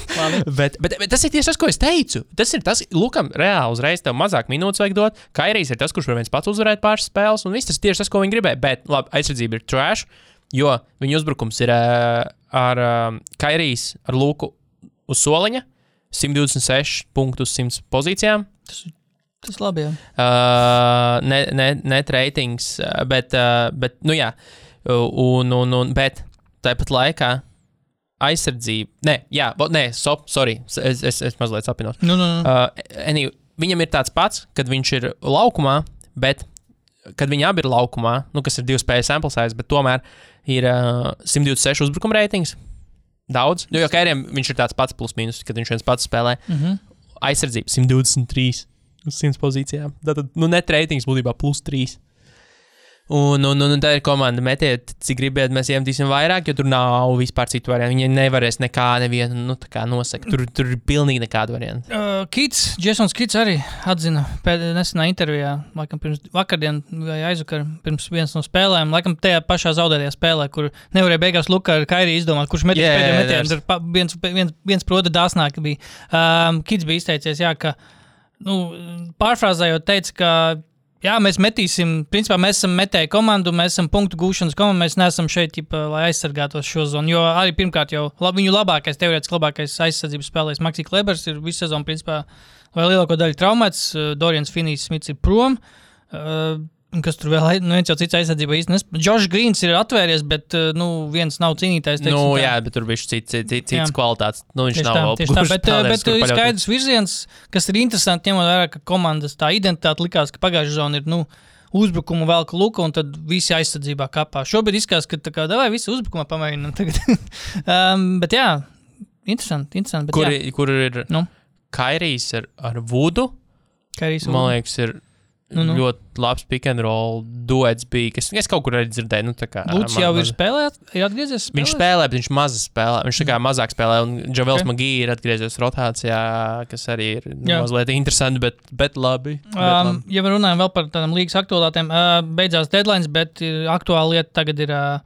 Bet, bet, bet tas ir tieši tas, ko es teicu. Tas ir tas, Lukam, reāli uzreiz tev mazāk minūtes vajag dot. Kairijs ir tas, kurš var viens pats uzvarēt pāris spēles, un viss tas ir tieši tas, ko viņi gribēja. Bet, labi, aizsardzība ir trash, jo viņa uzbrukums ir uh, ar uh, Kairijs, ar Luku uz soliņa, 126 punktus 100 pozīcijām. Tas labi, jā. Uh, ne, ne, net ratings, uh, bet, uh, bet, nu jā, un, un, un bet tāpat laikā aizsardzība, nē, jā, bo- nē, so, sorry, es, es, es mazliet sapinos. Nu, nu, nu. Uh, anyway, viņam ir tāds pats, kad viņš ir laukumā, bet kad viņi abi ir laukumā, nu, kas ir divu spēju sample size, bet tomēr ir uh, 126 uzbrukuma ratings. Daudz, jo, jo Kēriem viņš ir tāds pats plus mīnus, kad viņš viens pats spēlē. Mm -hmm. Aizsardzība 123 uz 100 pozīcijām. Tātad, nu, net ratings būtībā plus 3. Un, un, un, tā ir komanda. Metiet, cik gribiet, mēs iemetīsim vairāk, jo tur nav vispār citu variantu. Viņi nevarēs nekā nevienu nu, tā kā nosakt. Tur, tur ir pilnīgi nekāda varianta. Uh, Kits, Jasons Kits arī atzina nesenā intervijā, laikam pirms vakardien vai aizvakar, pirms vienas no spēlēm, laikam tajā pašā zaudētajā spēlē, kur nevarēja beigās Luka ar Kairiju izdomāt, kurš metīs jā, pēdējo metienu. Tur pa- viens, viens, viens proti dāsnāk bija. Um, Kits bija izteicies, jā, ka, nu, pārfrāzējot, teica, ka Jā, mēs metīsim, principā mēs esam metēji komandu, mēs esam punktu gūšanas komanda, mēs neesam šeit, ģipa, lai aizsargātos šo zonu. Jo arī pirmkārt jau lab, viņu labākais, teorētiski labākais aizsardzības spēlējs Maksīs Klebers ir visu sezonu, principā, vai lielāko daļu traumēts. Dorians Finijs Smits ir prom. Uh, un Kas tur vēl ir? Nu, viens jau cits aizsardzībā īstenībā. Džošs Grīns ir atvērties, bet uh, nu, viens nav cīnītājs. teiksim Nu, tā. jā, bet tur bija cits, cits, cits kvalitātes. Nu, viņš Tieši nav tā, tieši tā, bet, uh, spēlētājs, bet ir skaidrs virziens, kas ir interesanti, ņemot vērā, ka komandas tā identitāte likās, ka pagājušā zona ir nu, uzbrukumu vēl ka luka, un tad visi aizsardzībā kapā. Šobrīd izskatās, ka tā kā davai visi uzbrukumā pamēģinām um, bet jā, interesanti, interesanti. Bet, Kur, jā, kur ir Nu. Kairijs ar, ar Vudu? kā arī Man liekas, ir Nu, nu. ļoti labs pick and roll duets bija, kas es kaut kur arī dzirdēju. Nu, tā kā, Lūdzu, jau ir spēlējis, ir atgriezies. Viņš spēlēs? spēlē, bet viņš maz spēlē. Viņš tā kā mazāk spēlē, un Džavels Ok. okay. Magī ir atgriezies rotācijā, kas arī ir nu, Jā. mazliet interesanti, bet, bet labi. Bet Um, labi. ja runājam vēl par tādām līgas aktuālitātēm, uh, beidzās deadline, bet ir aktuāla lieta tagad ir uh,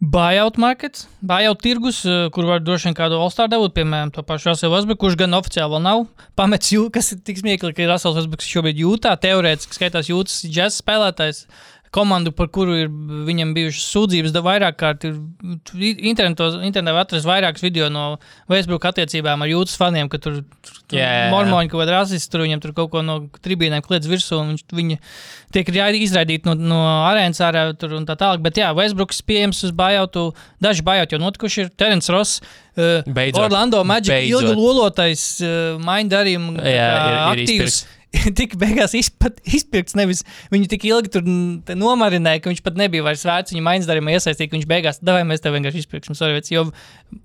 buyout markets, buyout tirgus, uh, kur var droši vien kādu All-Star dabūt, piemēram, to pašu Raselu Vesbruku, kurš gan oficiāli vēl nav pametis jūtas, kas ir tik smieklīgi, ka Rasels Vesbruks šobrīd jūtā, teorētiski skaitās jūtas džeks spēlētājs. Komandu, par kuru ir viņam bijušas sūdzības, da vairāk kārt ir internetā atrast vairākus video no Vēsbruka attiecībām ar jūtas faniem, ka tur, tur jā. mormoņi kaut kāda rasisti, tur viņam tur kaut ko no tribīnēm kliedz virsū, un viņš, viņi tiek izraidīti no, no arēnas ārā tur un tā tālāk. Bet jā, Vēsbruks pieejams uz bājautu, daži bājauti jau notikuši ir Terence Ross. Uh, Beidzot. Orlando Magic Beidzot. ilgi lolotais uh, maiņu darījumu Jā, ir- ir aktīvs. Tik beigās izpat, izpirkts, nevis viņu tik ilgi tur te nomarināja, ka viņš pat nebija vairs vērts viņa maiņas darījumā iesaistīt, viņš beigās, davai mēs tev vienkārši izpirksim. Vec, jo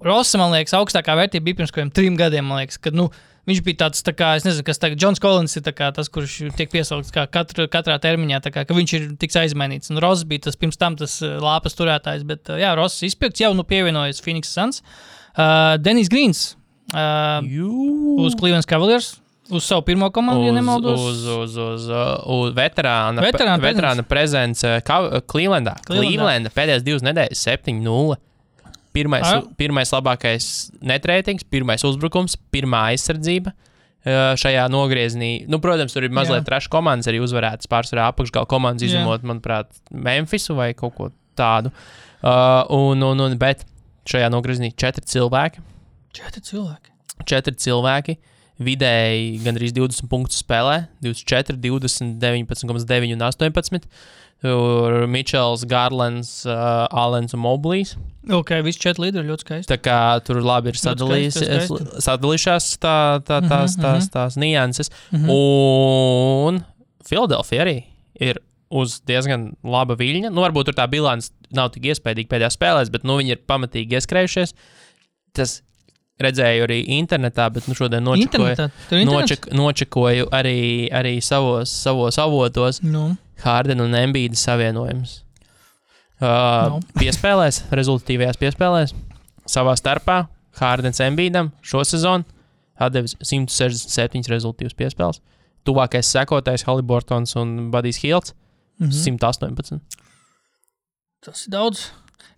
Rosa, man liekas, augstākā vērtība bija pirms kādiem trim gadiem, man liekas, kad, nu, viņš bija tāds, tā kā, es nezinu, kas tagad, Džons Kolins ir kā tas, kurš tiek piesaukts kā katru, katrā termiņā, tā kā, ka viņš ir tiks aizmainīts. Un Ross bija tas pirms tam tas uh, lāpas turētājs, bet, uh, jā, Ross izpirkts jau, nu, pievienojas Phoenix Suns. Uh, Denis Grīns. Uh, Jū. uz Cleveland Cavaliers, uz savu pirmo komandu, ja nemaldos. Uz, uz, uz, uh, uz veterāna, Veterāna veterāna, veterāna prezence Clevelandā. Clevelandā. Clevelanda pēdējās divas nedēļas 7-0. Pirmais, Ah. pirmais labākais netreitings, pirmais uzbrukums, pirmā aizsardzība. uh, Šajā nogriezienī, nu, protams, tur ir mazliet traša komandas arī uzvarētas pārsvarā apakšgala komandas, izņemot, manuprāt, Memphisu vai kaut ko tādu. Uh, un, un, un, bet šajā nogriezienī četri cilvēki. Četri cilvēki. četri cilvēki. Vidēji gandrīz 20 punktus spēlē, 24, 20, 19,9 un 18. Tur Mičels, Garlands, uh, Alens un Moblijs. Ok, visi četri līderi ļoti skaisti. Tā kā tur labi ir sadalījušās tā, tā, tās, Mhm, tās, tās nianses. Un Filadelfija arī ir uz diezgan laba viļņa. Nu, varbūt tur tā bilance nav tik iespaidīga pēdējā spēlē, bet nu, viņi ir pamatīgi ieskrējušies. Tas redzēju arī internetā, bet nu, šodien internets? nočak, nočakoju arī, arī savos, savos avotos Nu, Hārdena un Embīda savienojums. Uh, Nu. Piespēlēs, rezultātīvajās piespēlēs, savā starpā Hārdens Embīdam šo sezonu atdevis 167 rezultātus piespēles. Tuvākais sekotājs Haliburtons un Badijs Hilts mhm. 118. Tas ir daudz.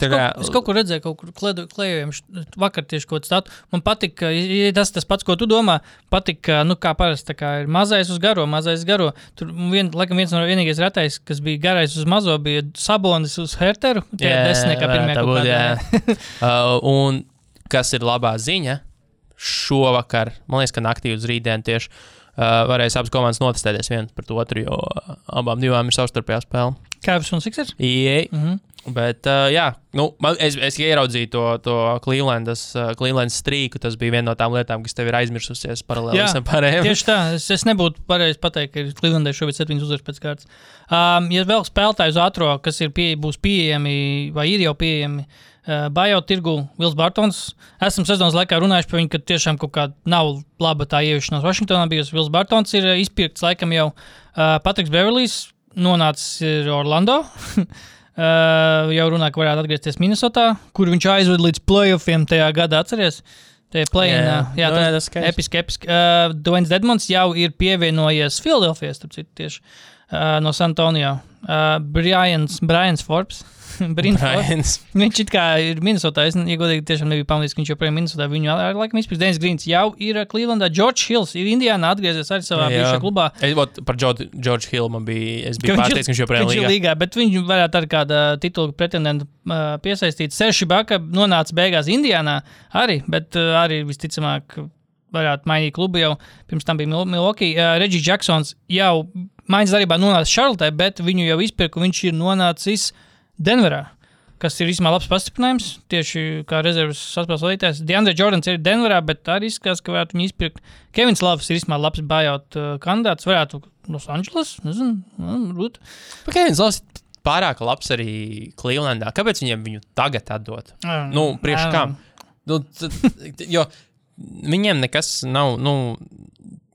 Tā kā, es kaut kur redzēju, kaut kur klejojam, vakar tieši kaut kādu statu. Man patīk, ka ja tas tas pats, ko tu domā. Patīk, ka, nu, kā parasti, kā ir mazais uz garo, mazais garo. Tur vien, laikam viens no vienīgais retais, kas bija garais uz mazo, bija sabonis uz herteru. Tie Jā, desmitniekā pirmie tā kaut kādā, jā. uh, un kas ir labā ziņa, šovakar, man liekas, ka naktī uz rītdienu tieši uh, varēs abas komandas notestēties viena pret otru, jo abām divām ir savstarpējā spēle. Kāpēc un Sixers? Ieej, Mhm. Bet, uh, jā, nu, man, es, es ieraudzīju to, to Clevelandas, uh, Clevelandas strīku. Tas bija viena no tām lietām, kas tev ir aizmirsusies paralēli Jā, visam pārējiem. Tieši tā, es, es nebūtu pareizi pateikt, ka Clevelandai šobrīd ir 7 uzvaras pēc kārtas. Um, ja vēl spēlētāji uz ātrā, kas ir pie, būs pieejami vai ir jau pieejami, uh, Bajo tirgu Vils Bartons. Esam sezonas laikā runājuši par viņu, ka tiešām kaut kāda nav laba tā ieviešanās Vašingtonā bijusi. Vils Bartons ir izpirkts laikam jau uh, Patriks Beverlijs, nonācis Orlando. Uh, jau runā, ka varētu atgriezties Minnesotā, kur viņš aizved līdz playoffiem tajā gadā. Atcerieties, tie play-in. Jā. uh, jā, jā, tas skaisti. episki, episki. Uh, Dwayne Dedmons jau ir pievienojies Filadelfijai, starp citu, tieši uh, no San Antonio. Uh, Brians, Brians Forbes. Brians. Viņš it kā ir Minnesotā. Es, ja godīgi, tiešām nebiju pamanījis, ka viņš joprojām ir Minnesotā. Viņu ar laikam izpildījis Dēns Grīns. Jau ir uh, Clevelandā. George Hills ir Indijānā atgriezies arī savā Jā. bijušajā klubā. Es, ot, par George, George Hill man bija, es biju pārsteigts, ka viņš joprojām ir līgā. līgā, bet viņš varētu ar kādu titulu pretendentu uh, piesaistīt. Seši baka nonāca beigās Indijānā arī, bet uh, arī visticamāk varētu mainīt klubu jau pirms tam bija Mil- Milwaukee. Uh, Reģis Džeksons jau maiņas darbībā nonāca Šarlotē, bet viņu jau izpirka, viņš ir nonācis Denverā. Kas ir īstenībā labs pastiprinājums, tieši kā rezerves saspēles vadītājs. Diandre Jordans ir Denverā, bet arī izskatās, ka varētu viņu izpirkt. Kevins Lavs ir īstenībā labs buyout uh, kandidāts. Varētu Losandželos, nezinu, nu, varbūt. Pagaidām, Zls pārāk labs arī Clevelandā. Kāpēc viņiem viņu tagad atdot? Nu, priekš kam? Nu, jo viņiem nekas nav. Nu,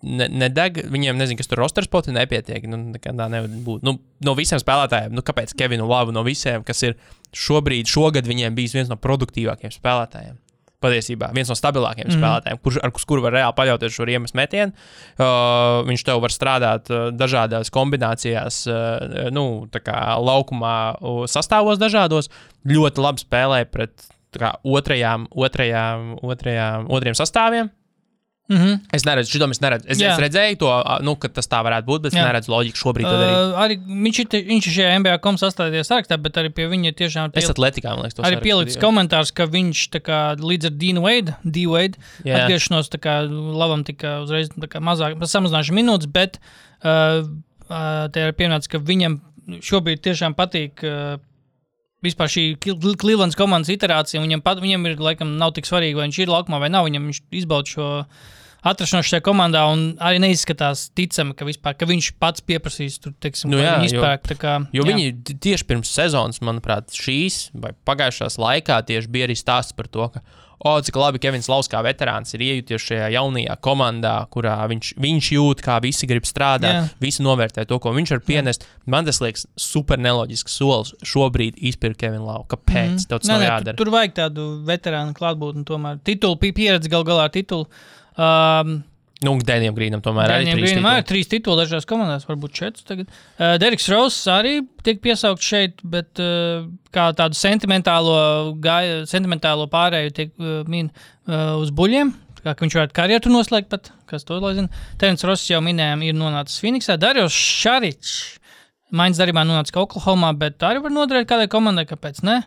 Ne, nedeg, viņiem nezinu, kas tur rosters poti nepietiek. Nu, nekādā nevar būt. Nu, no visiem spēlētājiem, nu, kāpēc Kevinu Lavu no visiem, kas ir šobrīd, šogad viņiem bijis viens no produktīvākajiem spēlētājiem. Patiesībā viens no stabilākajiem mm. spēlētājiem, kurš, ar kuru var reāli paļauties šo iemeslu metienu. Uh, viņš tev var strādāt uh, dažādās kombinācijās, uh, nu, tā kā laukumā, uh, sastāvos dažādos. Ļoti labi spēlē pret tā kā, otrajām, otrajām, otrajām, otriem sastāviem. Mm -hmm. Es neredzu, šitam es neredzu. Es, Jā. es redzēju to, nu, ka tas tā varētu būt, bet es Jā. neredzu loģiku šobrīd. Uh, arī viņš ir, viņš ir šajā MBA komandā sastādījies sarakstā, bet arī pie viņa ir tiešām Es piel, atletikā, man liekas, to arī pielikts komentārs, ka viņš kā, līdz ar Dīnu Veidu, D-Wade, Jā. atgriešanos kā labam tika uzreiz kā mazāk, samazināšu minūtes, bet uh, uh, te ir pienācis, ka viņam šobrīd tiešām patīk. Uh, Vispār šī Clevelands komandas iterācija, viņam, pat, viņam ir, laikam, nav tik svarīgi, vai viņš ir laukumā vai nav. Viņam viņš izbauda šo atrašanos šajā komandā, un arī neizskatās ticami, ka, vispār, ka viņš pats pieprasīs tur, teiksim, Nu jā, jā, jo- izpērk. tā Kā, Jo jā. viņi tieši pirms sezonas, manuprāt, šīs vai pagājušās laikā tieši bija arī stāsts par to, ka, o, cik labi Kevins Lauss kā veterāns ir iejuties šajā jaunajā komandā, kurā viņš, viņš jūt, kā visi grib strādāt, Jā. Jā. visi novērtē to, ko viņš var pienest. Man tas liekas super neloģisks solis šobrīd izpirkt Kevinu Lau. Kāpēc? Mm. Tas Nē, nē, tur, tur vajag tādu veterānu klātbūtni, tomēr titulu, pi- pieredzi gal galā ar titulu. Um, Nu, Dēnijam Grīnam tomēr arī Dēnijam trīs Grīnam ir trīs tituli dažās komandās, varbūt četras tagad. Uh, Deriks Rauss arī tiek piesaukts šeit, bet uh, kā tādu sentimentālo, gāja, sentimentālo pārēju tiek uh, min uh, uz buļļiem. Kā viņš varētu karjeru noslēgt, pat kas to lai zina. Terence Ross jau minējām, ir nonācis Phoenixā. Darius Šaričs Maiņas darbā nonāca Oklahomā, bet arī var noderēt kādai komandai, kāpēc ne?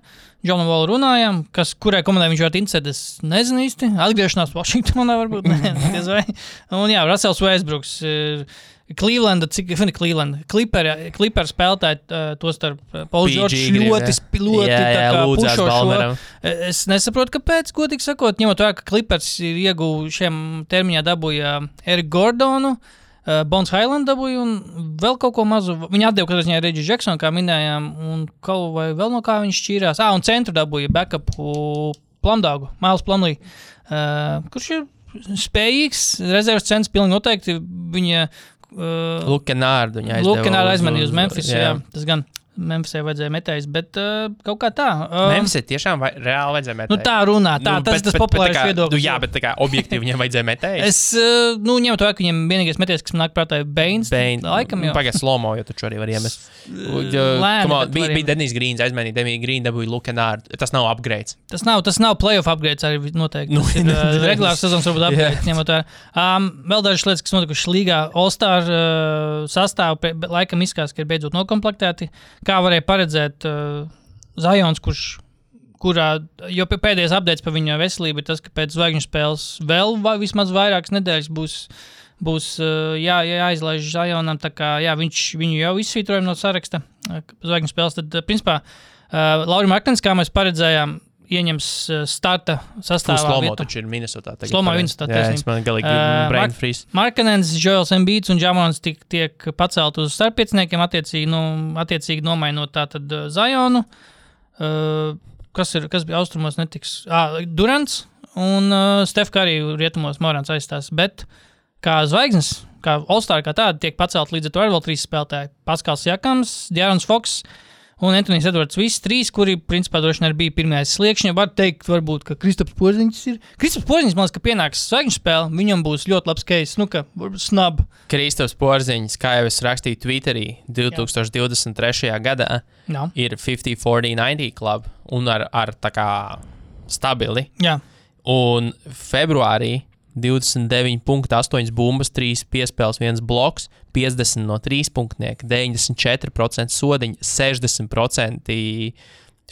Džonam Volu runājām, kas, kurai komandai viņš varētu interesēt, es nezinu īsti. Atgriešanās Vašingtonā varbūt, ne. Un jā, Rasels Westbrooks. Clevelanda, cik ir Clevelanda? Clipper spēlētāji, uh, to starp PG Džordžs grib, ļoti, jā. ļoti Jā, jā, tā lūdzās pušo šo. Balmeram. Es nesaprotu, kāpēc, godīgi sakot, ņemot vērā, ka Clippers ir ieguvuši šiem termiņā dabūja Eriku Gordonu. Uh, Bons Highland dabūja un vēl kaut ko mazu. Viņa atdeva katrā ziņā Reģis Džeksonu, kā minējām, un kaut vai vēl no kā viņš šķīrās. Ah, un centru dabūja backupu Plamdāgu, Mails Plamlī, uh, kurš ir spējīgs, rezerves centrs pilnīgi noteikti. Viņa uh, Lukenārdu viņa aizmanīja uz uz- Memphis. Jā. jā, tas gan Memphisē vajadzēja metējis, bet uh, kaut kā tā. Uh, Memphis tiešām vai, reāli vajadzēja metēt. Nu, tā runā, tā, nu, tas ir tas kā, viedoklis. Nu, jā, bet kā objektīvi viņam vajadzēja metēt. Es, uh, nu, ņemot vērā, ka viņam vienīgais meties, kas man nāk prātā, ir Bains. Bein, Laikam jau. Pagaidā, slomo, jo taču arī var iemest. Lēni, bija bija Denis Grīns, aizmainīja Denis Grīnu, dabūja Lukenārdu. Tas nav upgrades. Tas nav, tas nav playoff upgrades arī noteikti. Nu, ir nu, uh, regulārs sezons, varbūt upgrades. ņemot vērā. Um, vēl dažas lietas, kas notikušas līgā. All-Star uh, be- laikam izskatās, ka ir beidzot nokomplektēti. Kā varēja paredzēt uh, Zajons, kurš. Kurā, jo pē- pēdējais updates par viņa veselību ir tas, ka pēc zvaigžņu spēles vēl vai vismaz vairākas nedēļas būs, būs uh, jā, jāizlaiž Zajonam. viņš viņu jau izsvītroja no saraksta uh, zvaigžņu spēles. Tad, principā, uh, Lauris Martins, kā mēs paredzējām, ieņems uh, starta sastāvā. Slomo taču ir Minnesotā. Slomo. Minnesotā, Jā, es man galīgi Uh, brain Mark- freeze. Markanens, JoelsEmbīts un Džamons tiek, tiek pacelt uz starppieciniekiem, attiecīgi, nu, attiecīgi nomainot tātad uh, Zajonu. Uh, kas, ir, kas bija austrumos, netiks. Ah, Durants un uh, Stefka arī rietumos Morans aizstās. Bet kā zvaigznes, kā Olstāra kā tāda, tiek pacelt līdz ar to arī vēl trīs spēlētāji. Paskals Jakams, Dārns Foks. Un Antonius Edvards, visi trīs, kuri, principā, droši vien bija pirmie sliekšņi. Var teikt, varbūt, ka Kristaps Porziņš ir. Kristaps Porziņš, man liekas, ka pienāks zvaigžņu spēle, viņam būs ļoti labs case, nu, ka snab. Kristofers Porziņš, kā jau es rakstīju Twitterī, 2023. gadā Jā, ir 50, 40, 90 klub un ar, ar tā kā stabili. jā. Un februārī 29,8 bumbas, 3 piespēles, 1 bloks, 50 no 3 punktnieka, 94% sodiņa, 60%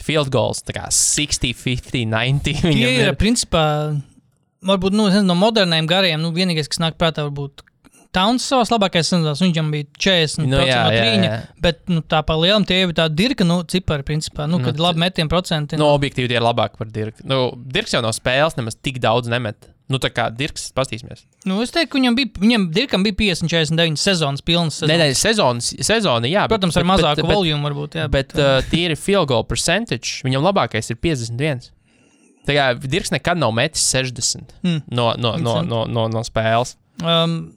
field goals, tā kā 60, 50, 90. Tie viņam ir, principā, varbūt nu, no moderniem gariem, nu, vienīgais, kas nāk prātā, varbūt Tauns savā labākajā sezonā, viņam bija 40 Nu, no jā, jā, trīņa, jā. bet nu, tā pa lielam tie ir tādi dirka, nu, cipari, principā, nu, kad Nu, nu, labi metienu procenti. No objektīvi tie ir labāki par Dirku. Nu, Dirks jau no spēles nemaz tik daudz nemet. Nu, tā kā Dirks, paskatīsimies. Nu, es teiktu, viņam bija, viņam Dirkam bija 50, 49 sezonas pilnas. Nē, Sezonas. nē, sezonas, sezona, jā. bet- Protams, ar bet- mazāku bet- volumu varbūt. Jā, Bet uh, tīri field goal percentage, viņam labākais ir 51. Tā kā Dirks nekad nav metis 60 Mm. no, no, no, no, no, no spēles. um,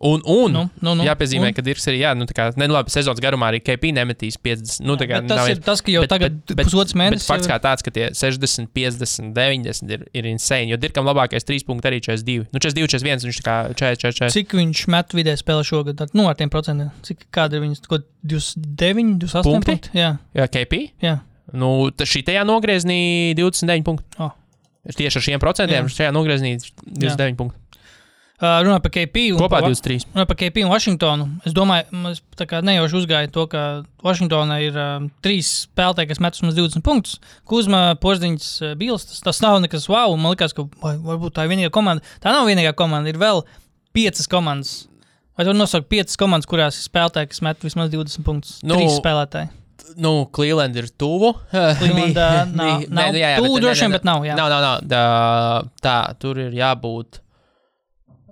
Un, un Nu, nu, nu, jāpiezīmē, un? ka Dirks arī, jā, nu, tā kā, ne, labi, sezonas garumā arī KP nemetīs 50. Nu, tā kā, bet tas nav ir tas, ka jau tagad pusotrs mēnesis. Bet fakts jau kā tāds, ka tie 60, 50, 90 ir, ir insane. Jo Dirkam labākais 3 punkti arī 42. Nu, 42, 41, viņš tā kā 4, 4, 4. Cik viņš met vidē spēlē šogad? Tad, Nu, ar tiem procentiem. Cik kāda ir viņas? Ko, 29, 28 Punkti? punkti? Jā, Jā, KP. jā. Nu, tas šitajā nogrieznī 29 punkti. Oh. Tieši ar šiem procentiem Jā. šajā nogrieznī 29 punkti. Uh, runā par KP. un Kopā par- 23. Runā par KP un Vašingtonu. Es domāju, kā nejauši uzgāju to, ka Vašingtonā ir um, trīs spēlētāji, kas met vismaz 20 punktus. Kuzma, Porziņš, uh, Bils. Tas, tas nav nekas wow. Man liekas, ka vai, varbūt tā ir vienīgā komanda. Tā nav vienīgā komanda. Ir vēl piecas komandas. Vai tu nosauc piecas komandas, kurās ir spēlētāji, kas met vismaz 20 punktus? Nu, Nu, trīs spēlētāji. Nu, Cleveland ir tuvu. Nu, jā, jā, tuvu droši vien, bet nav, jā. Nav, nav, nav. Tā, tur ir jābūt.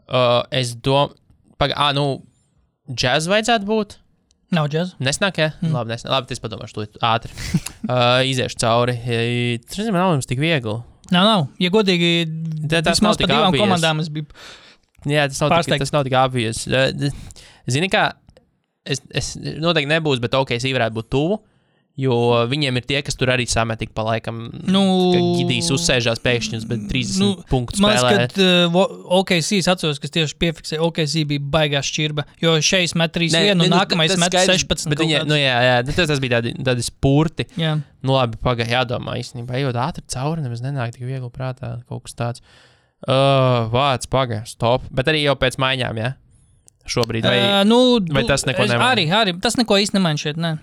Uh, es domāju, pagaidi, nu, džēz vajadzētu būt. Nav džēza. Nesnāk, jā, mm. labi, nesnāk. labi, es padomāšu, to ātri. uh, iziešu cauri. Tas nezinu, nav jums tik viegli. Nav, nav. Ja godīgi, Tā- tas nav tik divām obvious. komandām biju. Jā, tas nav, tik, tas nav tik apjūts. Zini, kā es, es noteikti nebūšu, bet OK, es varētu būt tuvu. Jo viņiem ir tie, kas tur arī samet ik pa laikam. Nu, ka Gidijs uzsēžās pēkšņi uz 30 nu, punktu Man liekas, ka uh, OKC atceros, kas tieši piefiksēja, OKC bija baigā šķirba. Jo šeit met 3, Nē, 1, un nē, nu, nākamais met skaidrs, 16. Bet viņa, nu, jā, jā, tas, tas bija tādi, tādi spurti. jā. Nu, labi, pagaidi, jādomā īstenībā. Ejot ātri cauri, nemaz nenāk tik viegli prātā kaut kas tāds. Uh, vārds, pagaidi, stop. Bet arī jau pēc maiņām, jā. šobrīd. Vai Uh, nu, vai tas neko nemaina? Arī, arī tas neko īsti nemaina šeit. Ne.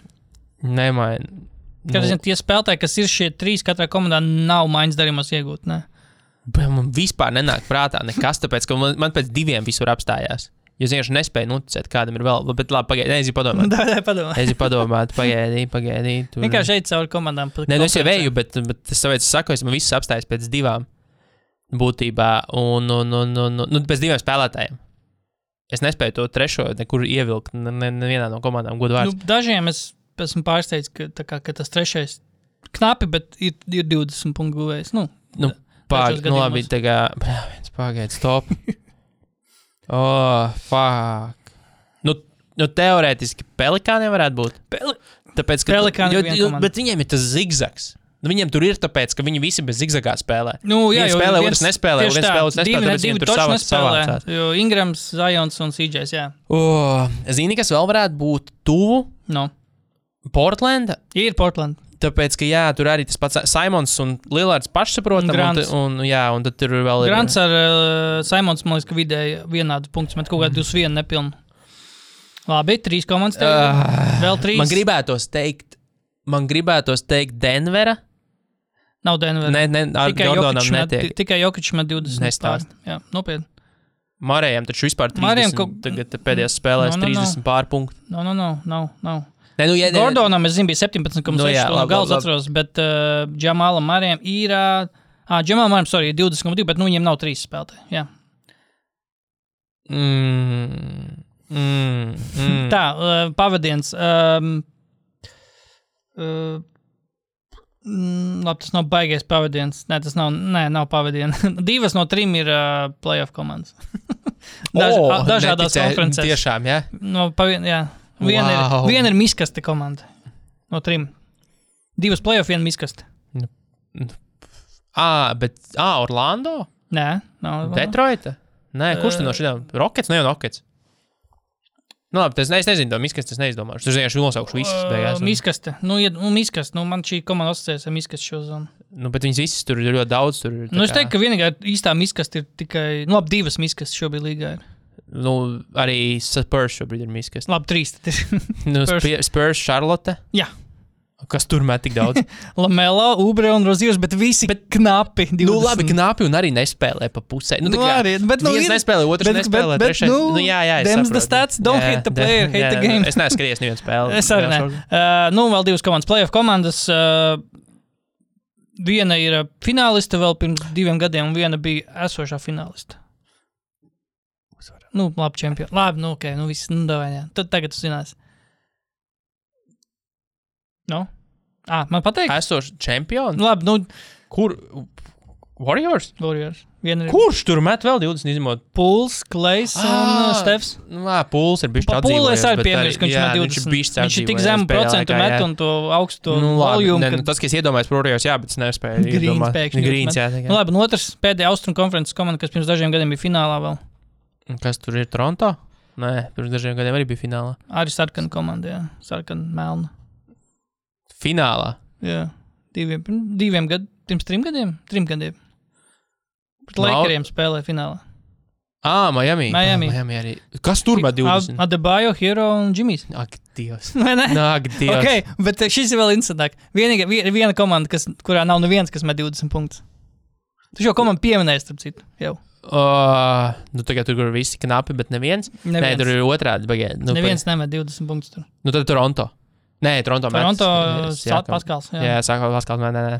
Nemaina? Kā nu. tie spēlētāji, kas ir šie trīs, katrā komandā nav maiņas darījumos iegūt. Ne. Bet Man vispār nenāk prātā nekas, tāpēc, ka man, man pēc diviem visur apstājās. Jo es vienkārši nespēju noticēt, kādam ir vēl. Bet labi, pagaidi, nezinu, padomāt. Tā ir padomā. Es jau padomāju, pagaidi, pagaidi. Tur... Vienkārši šeit cauri komandām. Nē, nu es jau eju, bet, bet es tāpēc saku, es man viss apstājos pēc divām būtībā. Un, un, un, un, un, un pēc diviem spēlētājiem. Es nespēju to trešo nekur ievilkt ne- ne- nevienā no komandām. Godu Nu, dažiem es esmu pārsteigts, ka, kā, ka tas trešais knapi, bet ir, ir 20 punktu guvējs. Nu, Nu, dažos nu labi, tā kā. Viens pagaidi, stop. oh, fuck. Nu, nu teorētiski pelikāniem varētu būt. Peli- Tāpēc, ka, Pelikāni jo, jo, bet viņiem ir tas zigzags. Nu, viņiem tur ir tāpēc, ka viņi visi bez zigzagā spēlē. Nu, jā, jo spēlē, viens- nespēlē, viens spēlē, otrs nespēlē, Divi, divi tur toči savā- nespēlē. savācās. Jo Ingrams, Zajons un Sīdžais, jā. Oh, zini, kas vēl varētu būt tuvu No. Portlanda? Ir Portland. Tāpēc, ka jā, tur arī tas pats Simons un Lillards pašsaprotam. Un. Un, un, jā, un tad tur vēl ir. Grants ar uh, Simons, man liekas, ka vidēji vienādu punktu, bet kaut kādā 21 nepilnu. Labi, trīs komandas. tev. Ah, Vēl trīs. Man gribētos teikt, man gribētos teikt Denvera. Nav Denver. Nē, nē, ar tikai Jokic netiek. tikai Jokic met 20. Nestāst. Jā, nopietni. Marējam taču vispār 30. Marējam kaut- Tagad pēdējās spēlēs No, no, no. 30 pār punktu. No, no, no, no, no. Nē, nu, ja, ne, Gordonam, es zinu, bija 17,6 Nu, jā, labi, gala labi. atceros, bet uh, Džamalam Marijam ir. Ah, Džamalam Marijam, sorry, ir 20,2, bet nu viņiem nav trīs spēlētāji. Jā. Mm, mm, mm. Tā, uh, pavadiens. Um, uh, labi, tas nav baigais pavadiens. Nē, tas nav, nē, nav pavadiens. Divas no trim ir uh, playoff komandas. Daž, O, a- dažādās neticē- konferencēs. Tiešām, jā. No, pavien, jā. Viena, Wow. ir, viena ir miskaste komanda. No trim. Divas playoff, viena miskaste. Ah, bet. Ah, Orlando? Nē, nav. Detroita? Nē, kurš no šiem? Rockets? Nē, Rockets. Nu, labi, tas ne, es nezinu, to miskas, tas neizdomāšu. Tur vienkārši nosaukšu visas beigās. Un- miskaste. Nu, ja, nu, miskaste. Nu, man šī komanda asociējas ar miskaste šo zonu. Nu, bet viņas visas tur ir ļoti daudz. Tur, ir Nu, es teiktu, ka vienīgā īstā miskaste ir tikai. Nu, labi, divas miskastes šobrīd līgā ir. Nu, arī Spurs šobrīd ir miskas. Labi, trīs. Nu, Spurs. Charlotte. Jā. Kas tur met tik daudz? Lamelo, Ubre un Rozījus, bet visi bet, knapi. 20. nu, labi, knapi un arī nespēlē pa pusē. Nu, Nu, kā arī, bet, nu, viens ir- nespēlē, otrs bet- nespēlē. bet- trešais, nu, nu, jā, jā, es the saprotu. stats, don't hate the player, hate the game. Es neesmu skatījies nevienu spēli. Es arī ne. Uh, nu, vēl divas komandas, playoff komandas. Uh, viena ir uh, fināliste vēl pirms diviem gadiem, un viena bija esošā fināliste. Nu, labi, čempioni. Labi, nu, ok, nu, viss, nu, davai, jā. Tad tagad tu zinās. Nu? Ah, man pateikt? Esošs čempions? Labi, nu, Kur? Warriors? Warriors. Viena ir Kurš tur met vēl 20 izņemot? Pūls, Klais un uh, Stefs. Nu, ā, Pūls ir bijis tāds Pūlis arī piemirst, ka viņš jā, met Viņš 20. ir bijis Viņš ir tik zemu procentu met un to augstu Nu, volumu. ne, ka- nu, tas, kas iedomājas Warriors, jā, bet es nespēju. Grīns pēkšņi Grīns, jā. Nu, labi, un otrs pēdējā austrumu konferences komanda, kas pirms dažiem gadiem bija finālā vēl. Kas tur ir Toronto? Nē, pirms dažiem gadiem arī bija finālā. Arī sarkana komanda, jā. Sarkana melna. Finālā. Jā. Diviem, diviem gadiem, pirms trim gadiem? Trim gadiem. Pret Mau- Lakeriem spēlēja finālā. Ah, Miami. Miami. Ah, Miami arī. Kas tur met 20? Adebayo, Hero un Džimijs. Ak, Dievs. Vai ne? Nāk, Dievs. Okay, bet šis ir vēl interesantāk. Vienīga, vi- viena komanda, kas, kurā nav neviens, kas met 20 punktus. Tu šo komandu pieminēji, starp citu. Jau. Uh, nu, tagad tur ir visi knapi, bet neviens. Nē, Neviens, tur ir otrādi. Bagiet. Nu, neviens nemet 20 punktus. Tur. Pa, nu, tad Toronto. Nē, Toronto. Toronto, Salt Paskals. Jā. Jā, saka, Paskals. Nē, nē, nē.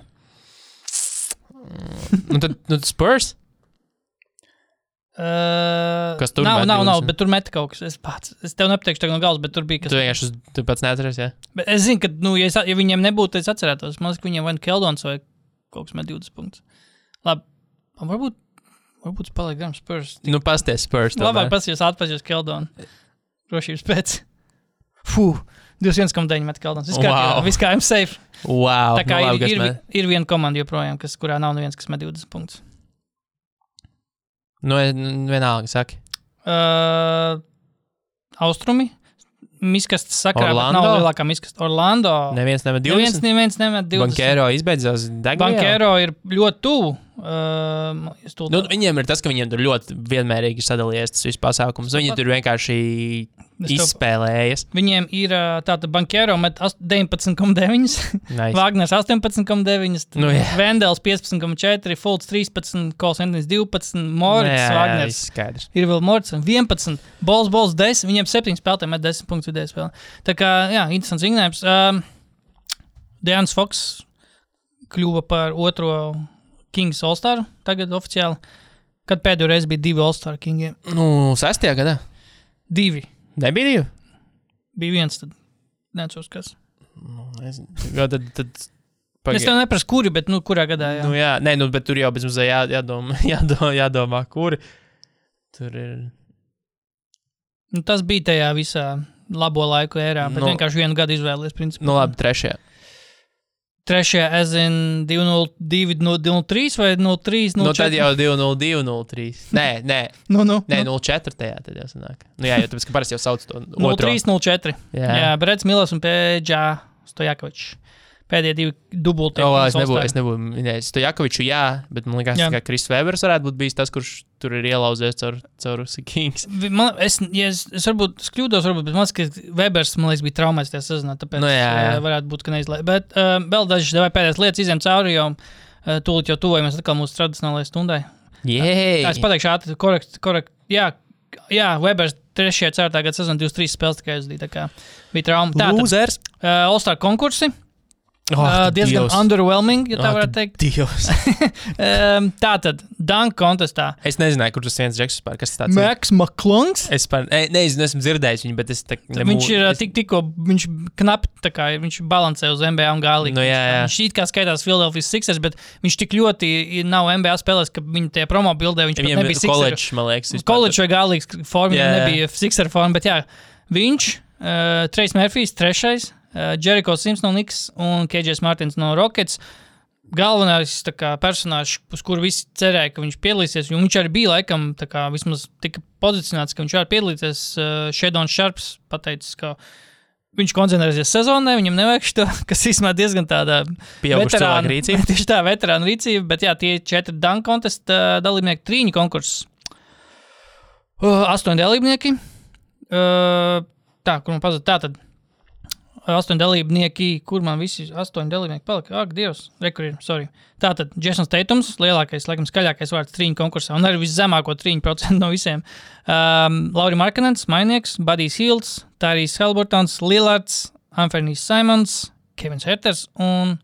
Nu, tad, nu, Spurs. Uh, Kas tur nav, met nav, nav, 20? bet tur met kaut kas. Es pats, es tev nepateikšu tagad no galvas, bet tur bija kas. Tu vienkārši tu pats neatceries, jā. Bet es zinu, ka, nu, ja, es, ja viņiem nebūtu, es atcerētos. Man liekas, ka viņiem vai nu Keldons vai kaut kas met 20 punktus. Labi, un varbūt, varbūt es palieku garām Spurs. Nu, pasties Spurs. Labāk pasties atpazīst Keldonu. Drošības pēc. Fū, 21,9 met Keldons. Viss kā, Wow. viss kā I'm safe. Wow. Tā kā nu, ir, ir, ir viena komanda joprojām, kas, kurā nav neviens, kas met 20 punktus. Nu, e- nu, vienalga, saki. Uh, austrumi. Miskastes sakrā, Orlando? nav lielākā miskasta. Orlando. Neviens nemet Neviens, 20. neviens nemet 20. Bankēro izbeidzās degviela. Bankēro ir ļoti tuvu. Uh, Nu, viņiem ir tas, ka viņiem tur ļoti vienmērīgi sadalījies tas viss pasākums. Viņi tur vienkārši izspēlējas. Viņiem ir tāda bankēra, met ast- 19,9, Nice. Wagners 18,9, Nu, jā. Vendels 15,4, Fults 13, Kols Endins 12, Morits, Jā, jā, Wagners. skaidrs. Ir vēl Morits 11, Bols, Bols 10, viņiem 7 spēlētāji met 10 punktus vidēji spēlē. Tā kā, jā, interesants ziņojums. Um, Dēns Foks kļuva par otro Kings All-Star tagad oficiāli. Kad pēdējo reizi bija divi All-Star Kingiem? Nu, sestajā gadā. Divi. Nebija divi. Bija viens, tad neatceros, kas. Nu, nezinu. Jo tad, tad... Es Pagaid. tev neprasu, kuri, bet nu, kurā gadā. Jā. Nu, jā, nē, nu, bet tur jau bez mazliet jā, jādomā, jādomā, jādomā, kuri. Tur ir. Nu, tas bija tajā visā labo laiku ērā, bet Nu. vienkārši vienu gadu izvēlēties. Principā. Nu, labi, trešajā. Trešajā, es zinu, 202, 03 vai 03. Nu, tad jau 202, 03. Nē, nē, nu, nu, nē nu. 04. tajā tad jau sanāk. Nu, jā, jo tāpēc, ka parasti jau sauc to otru. 03, 04. Jā. Jā, Brets Millers un Pēģā Stojakovičs. Pēdējie divi dubulti. O, es nebūtu, es nebūtu minējis to Jakoviču, jā, bet man liekas, Jā. ka Kris Vēbers varētu būt bijis tas, kurš tur ir ielauzies caur, caur Kings. Man, es, ja es, es varbūt es kļūdos, varbūt, bet man liekas, ka Webers man liekas, bija traumēts tajā sezonā. Tāpēc Nu, jā, jā. ā, varētu būt, ka neizlaiž. Bet uh, vēl dažas pēdējās lietas izņem cauri, jo uh, tūlīt jau tuvojamies atkal mūsu tradicionālajai stundai. Jē, Tā, es pateikšu, ātri, korekt, korekt. Jā, jā Webers 3. un 4. gada sezonā 23 spēles tikai aizdīja. tā kā Bija trauma. Tātad, uh, All-Star konkursi. Oh, Uh, diezgan Dievs. underwhelming, ja tā Ak, varētu teikt. Dievs. Um, tā tad, Dunk kontestā. Es nezināju, kur tas viens džeks vispār, kas ir. Maks Maklungs. Es par, ne, nezinu, esmu dzirdējis viņu, bet es tā Nemū, viņš ir es... tik, tikko, viņš knapi tā kā viņš balansē uz NBA un gāli. Nu, jā, jā. Viņš it kā skaitās Philadelphia Sixers, bet viņš tik ļoti nav NBA spēlēs, ka viņa tajā promo bildē viņš Viņam nebija koledžs, man liekas. College vai galīgs forma, nebija Sixer forma, bet jā, viņš, uh, Trejs Mērfijs, trešais, Jericho Sims no Niks un KJs Martins no Rockets. Galvenais kā, personāžs, uz kuru visi cerēja, ka viņš piedalīsies, jo viņš arī bija laikam, kā vismaz tika pozicionēts, ka viņš var piedalīties. Uh, Shedons Sharps pateicis, ka viņš koncentrēsies sezonā, viņam nevajag šo, kas īstenībā diezgan tāda Pieaugušu cilvēku rīcība. Tieši tā, veterāna rīcība, bet jā, tie četri dunk contest uh, dalībnieki, trīņu konkurss. Astoņi dalībnieki. Tā, kur man pazuda. Tā tad astoņi dalībnieki, kur man visi astoņi dalībnieki palika. Ak, Dievs, rekur ir, sorry. Tā tad Jasons Teitums, lielākais, laikam, skaļākais vārds trīņu konkursā, un arī viszemāko trīņu procentu no visiem. Um, Lauri Markanens, Mainieks, Budijs Hills, Tārijs Helbertons, Lillards, Anfernijs Simons, Kevins Herters un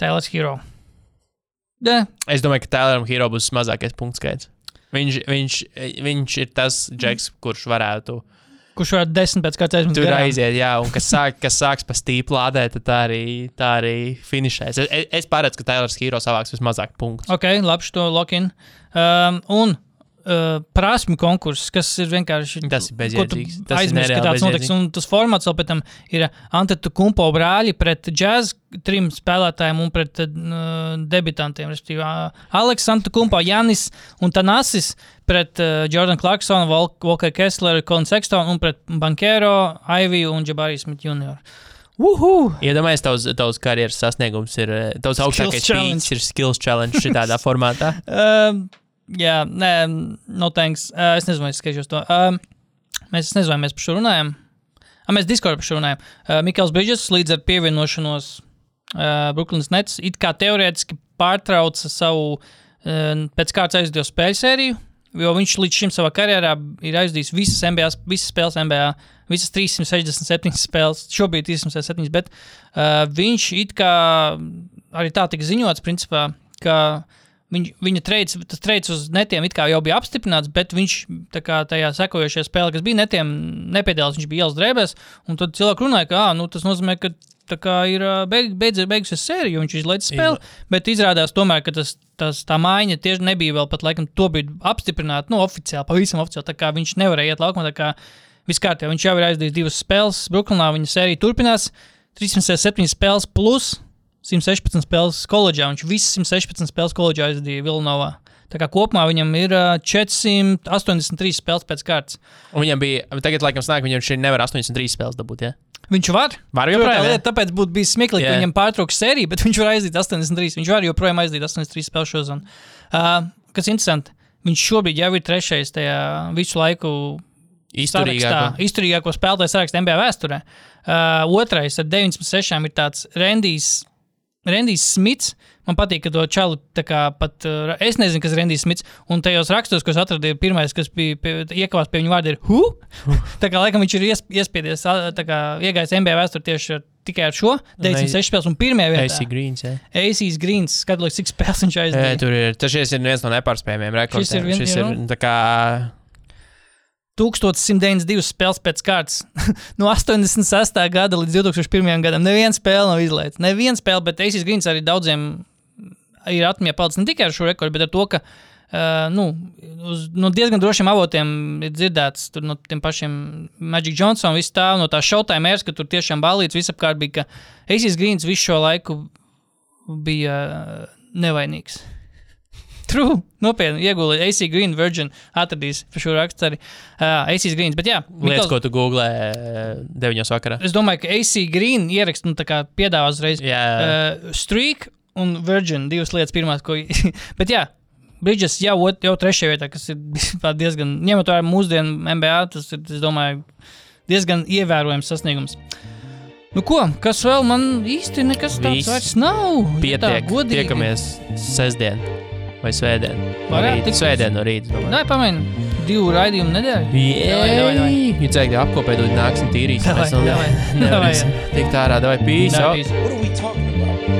Tailers Hero. Yeah. Es domāju, ka Tēlēram Hero būs mazākais punkts skaits. Viņš, viņš, viņš ir tas džeks, kurš varētu Kurš var desmit pēc kārtas aizmirst? tur garām. aiziet, jā, un kas, sāk, kas sāks pa stīpu lādēt, tad tā arī, tā arī finišēs. Es, es, paredzu, ka Tēlērs Hero savāks vismazāk punktus. Ok, labi, to lokin. Um, un uh, prasmju konkurss, kas ir vienkārši. Tas ir bezjēdzīgs. Tas ir Aizmirst, ka tāds notiks. Un tas formāts vēl pēc tam ir Antetu Kumpo brāļi pret džēz trim spēlētājiem un pret uh, debitantiem. Respektīvi, uh, Aleks Antetu Kumpo, Janis un Tanasis pret uh, Jordan Clarksonu, Walker Kessleru, Colin Sextonu un pret Bankero, Iviju un Jabari Smith Jr. Uhu! Iedomājieties, tavs, tavs karjeras sasniegums ir, eh, tavs augstākais challenge. ir skills challenge šitādā formātā. Um, jā, nē, no thanks. Uh, es nezinu, vai es skatīšos to. Um, mēs vai mēs par šo runājam. Ah, mēs Discord par šo runājam. Uh, Mikls Brīsīs līdz ar pievienošanos uh, Brooklynas Nets it kā teorētiski pārtrauca savu uh, pēc kārtas aizdot spēļu sēriju. Jo viņš līdz šim savā karjerā ir aizdījis visas, NBA, visas spēles NBA, visas 367 spēles, šobrīd 367, bet uh, viņš it kā arī tā tika ziņots, principā, ka Viņ, viņa treids, tas treids uz netiem jau bija apstiprināts, bet viņš kā tajā sekojošajā spēlē, kas bija netiem, nepiedalījās. Viņš bija ielas drēbēs, un tad cilvēki runāja, ka nu, tas nozīmē, ka kā ir beig, beidz, beigusies sērija, viņš izlaiž spēli. Bet izrādās tomēr, ka tas, tas, tā maiņa tieši nebija vēl pat laikam to brīdi apstiprināta, nu, oficiāli, pavisam oficiāli. Viņš nevarēja iet laukumā, viss kārtībā. Viņš jau ir aizdījis divas spēles, Brooklynā viņa sērija turpinās. 307 spēles plus 116 spēles koledžā. Viņš visas 116 spēles koledžā aizdīja Vilnovā. Tā kā kopumā viņam ir ā, 483 spēles pēc kārtas. Un viņam bija, tagad, laikam, snāk, viņam šī nevar 83 spēles dabūt. Ja? Viņš var. Var Jo tā joprojām. lieta, tāpēc būtu bijis smieklīgi, Jā. ka viņam pārtrauks sērija, bet viņš var aizdīt 83. Viņš var joprojām aizdīt 83 spēles šo zonu. Uh, kas interesanti, viņš šobrīd jau ir trešais tajā visu laiku Izturīgāko. izturīgāko spēlētāju sarakstā NBA vēsturē. Uh, otrais ar 96 ir tāds Rendijs. Rendijs Smits. Man patīk, ka to kā pat. Uh, es nezinu, kas ir Rendijs Smits. Un tajos rakstos, kas atradu, ir pirmais, kas bija pie, iekavās pie viņa vārda, ir Hu. tā kā laikam viņš ir ies, iespiedies, kā iegājis NBA vēsturē tieši ar, tikai ar šo 96 spēles un pirmajā vietā. AC Greens. Ja. Acīs Greens. Skatos, cik spēles viņš aizdeva. tur ir tas ir viens no nepārspējamiem rekordiem. Šis ir viens, jā. ir tā kā 1192 spēles pēc kārtas. no 86. gada līdz 2001. gadam. Neviena spēle nav izlaista. Neviena spēle, bet Eisijas Grīns arī daudziem ir atmiņā palicis ne tikai ar šo rekordu, bet ar to, ka uh, nu, uz, no diezgan drošiem avotiem ir dzirdēts tur no tiem pašiem Magic Johnson, viss tā, no tā šautājuma ēras, ka tur tiešām balīts visapkārt bija, ka Eisijas Grīns visu šo laiku bija nevainīgs. True, nopietni. Iegūlīt AC Green Virgin, atradīs šo rakstu arī uh, AC Green. Bet, jā, lietas, Mikls, ko tu googlē 9 vakarā. es domāju, ka AC Green ierakstu nu, piedāvā uzreiz Jā, uh, Streak un Virgin. Divas lietas, pirmās, ko. Bet, jā, Bridges jau, ot, jau trešajā vietā, kas ir diezgan, ņemot vērā mūsdienu MBA, tas ir, es domāju, diezgan ievērojams sasniegums. Nu, ko, kas vēl man īsti nekas tāds Viss. vairs nav? Ja tā pietiek. godīgi. Tiekamies sestdien vai svētdien. No rīta. Svētdien no rīta. domāju. Nē, pamēģini. Divu raidījumu nedēļu. Davai, davai, davai. Viņa ceļā apkopēt, un nāksim. Davai, Mēs vēl davai, nevarēsim davai. tikt ārā, davai pīs.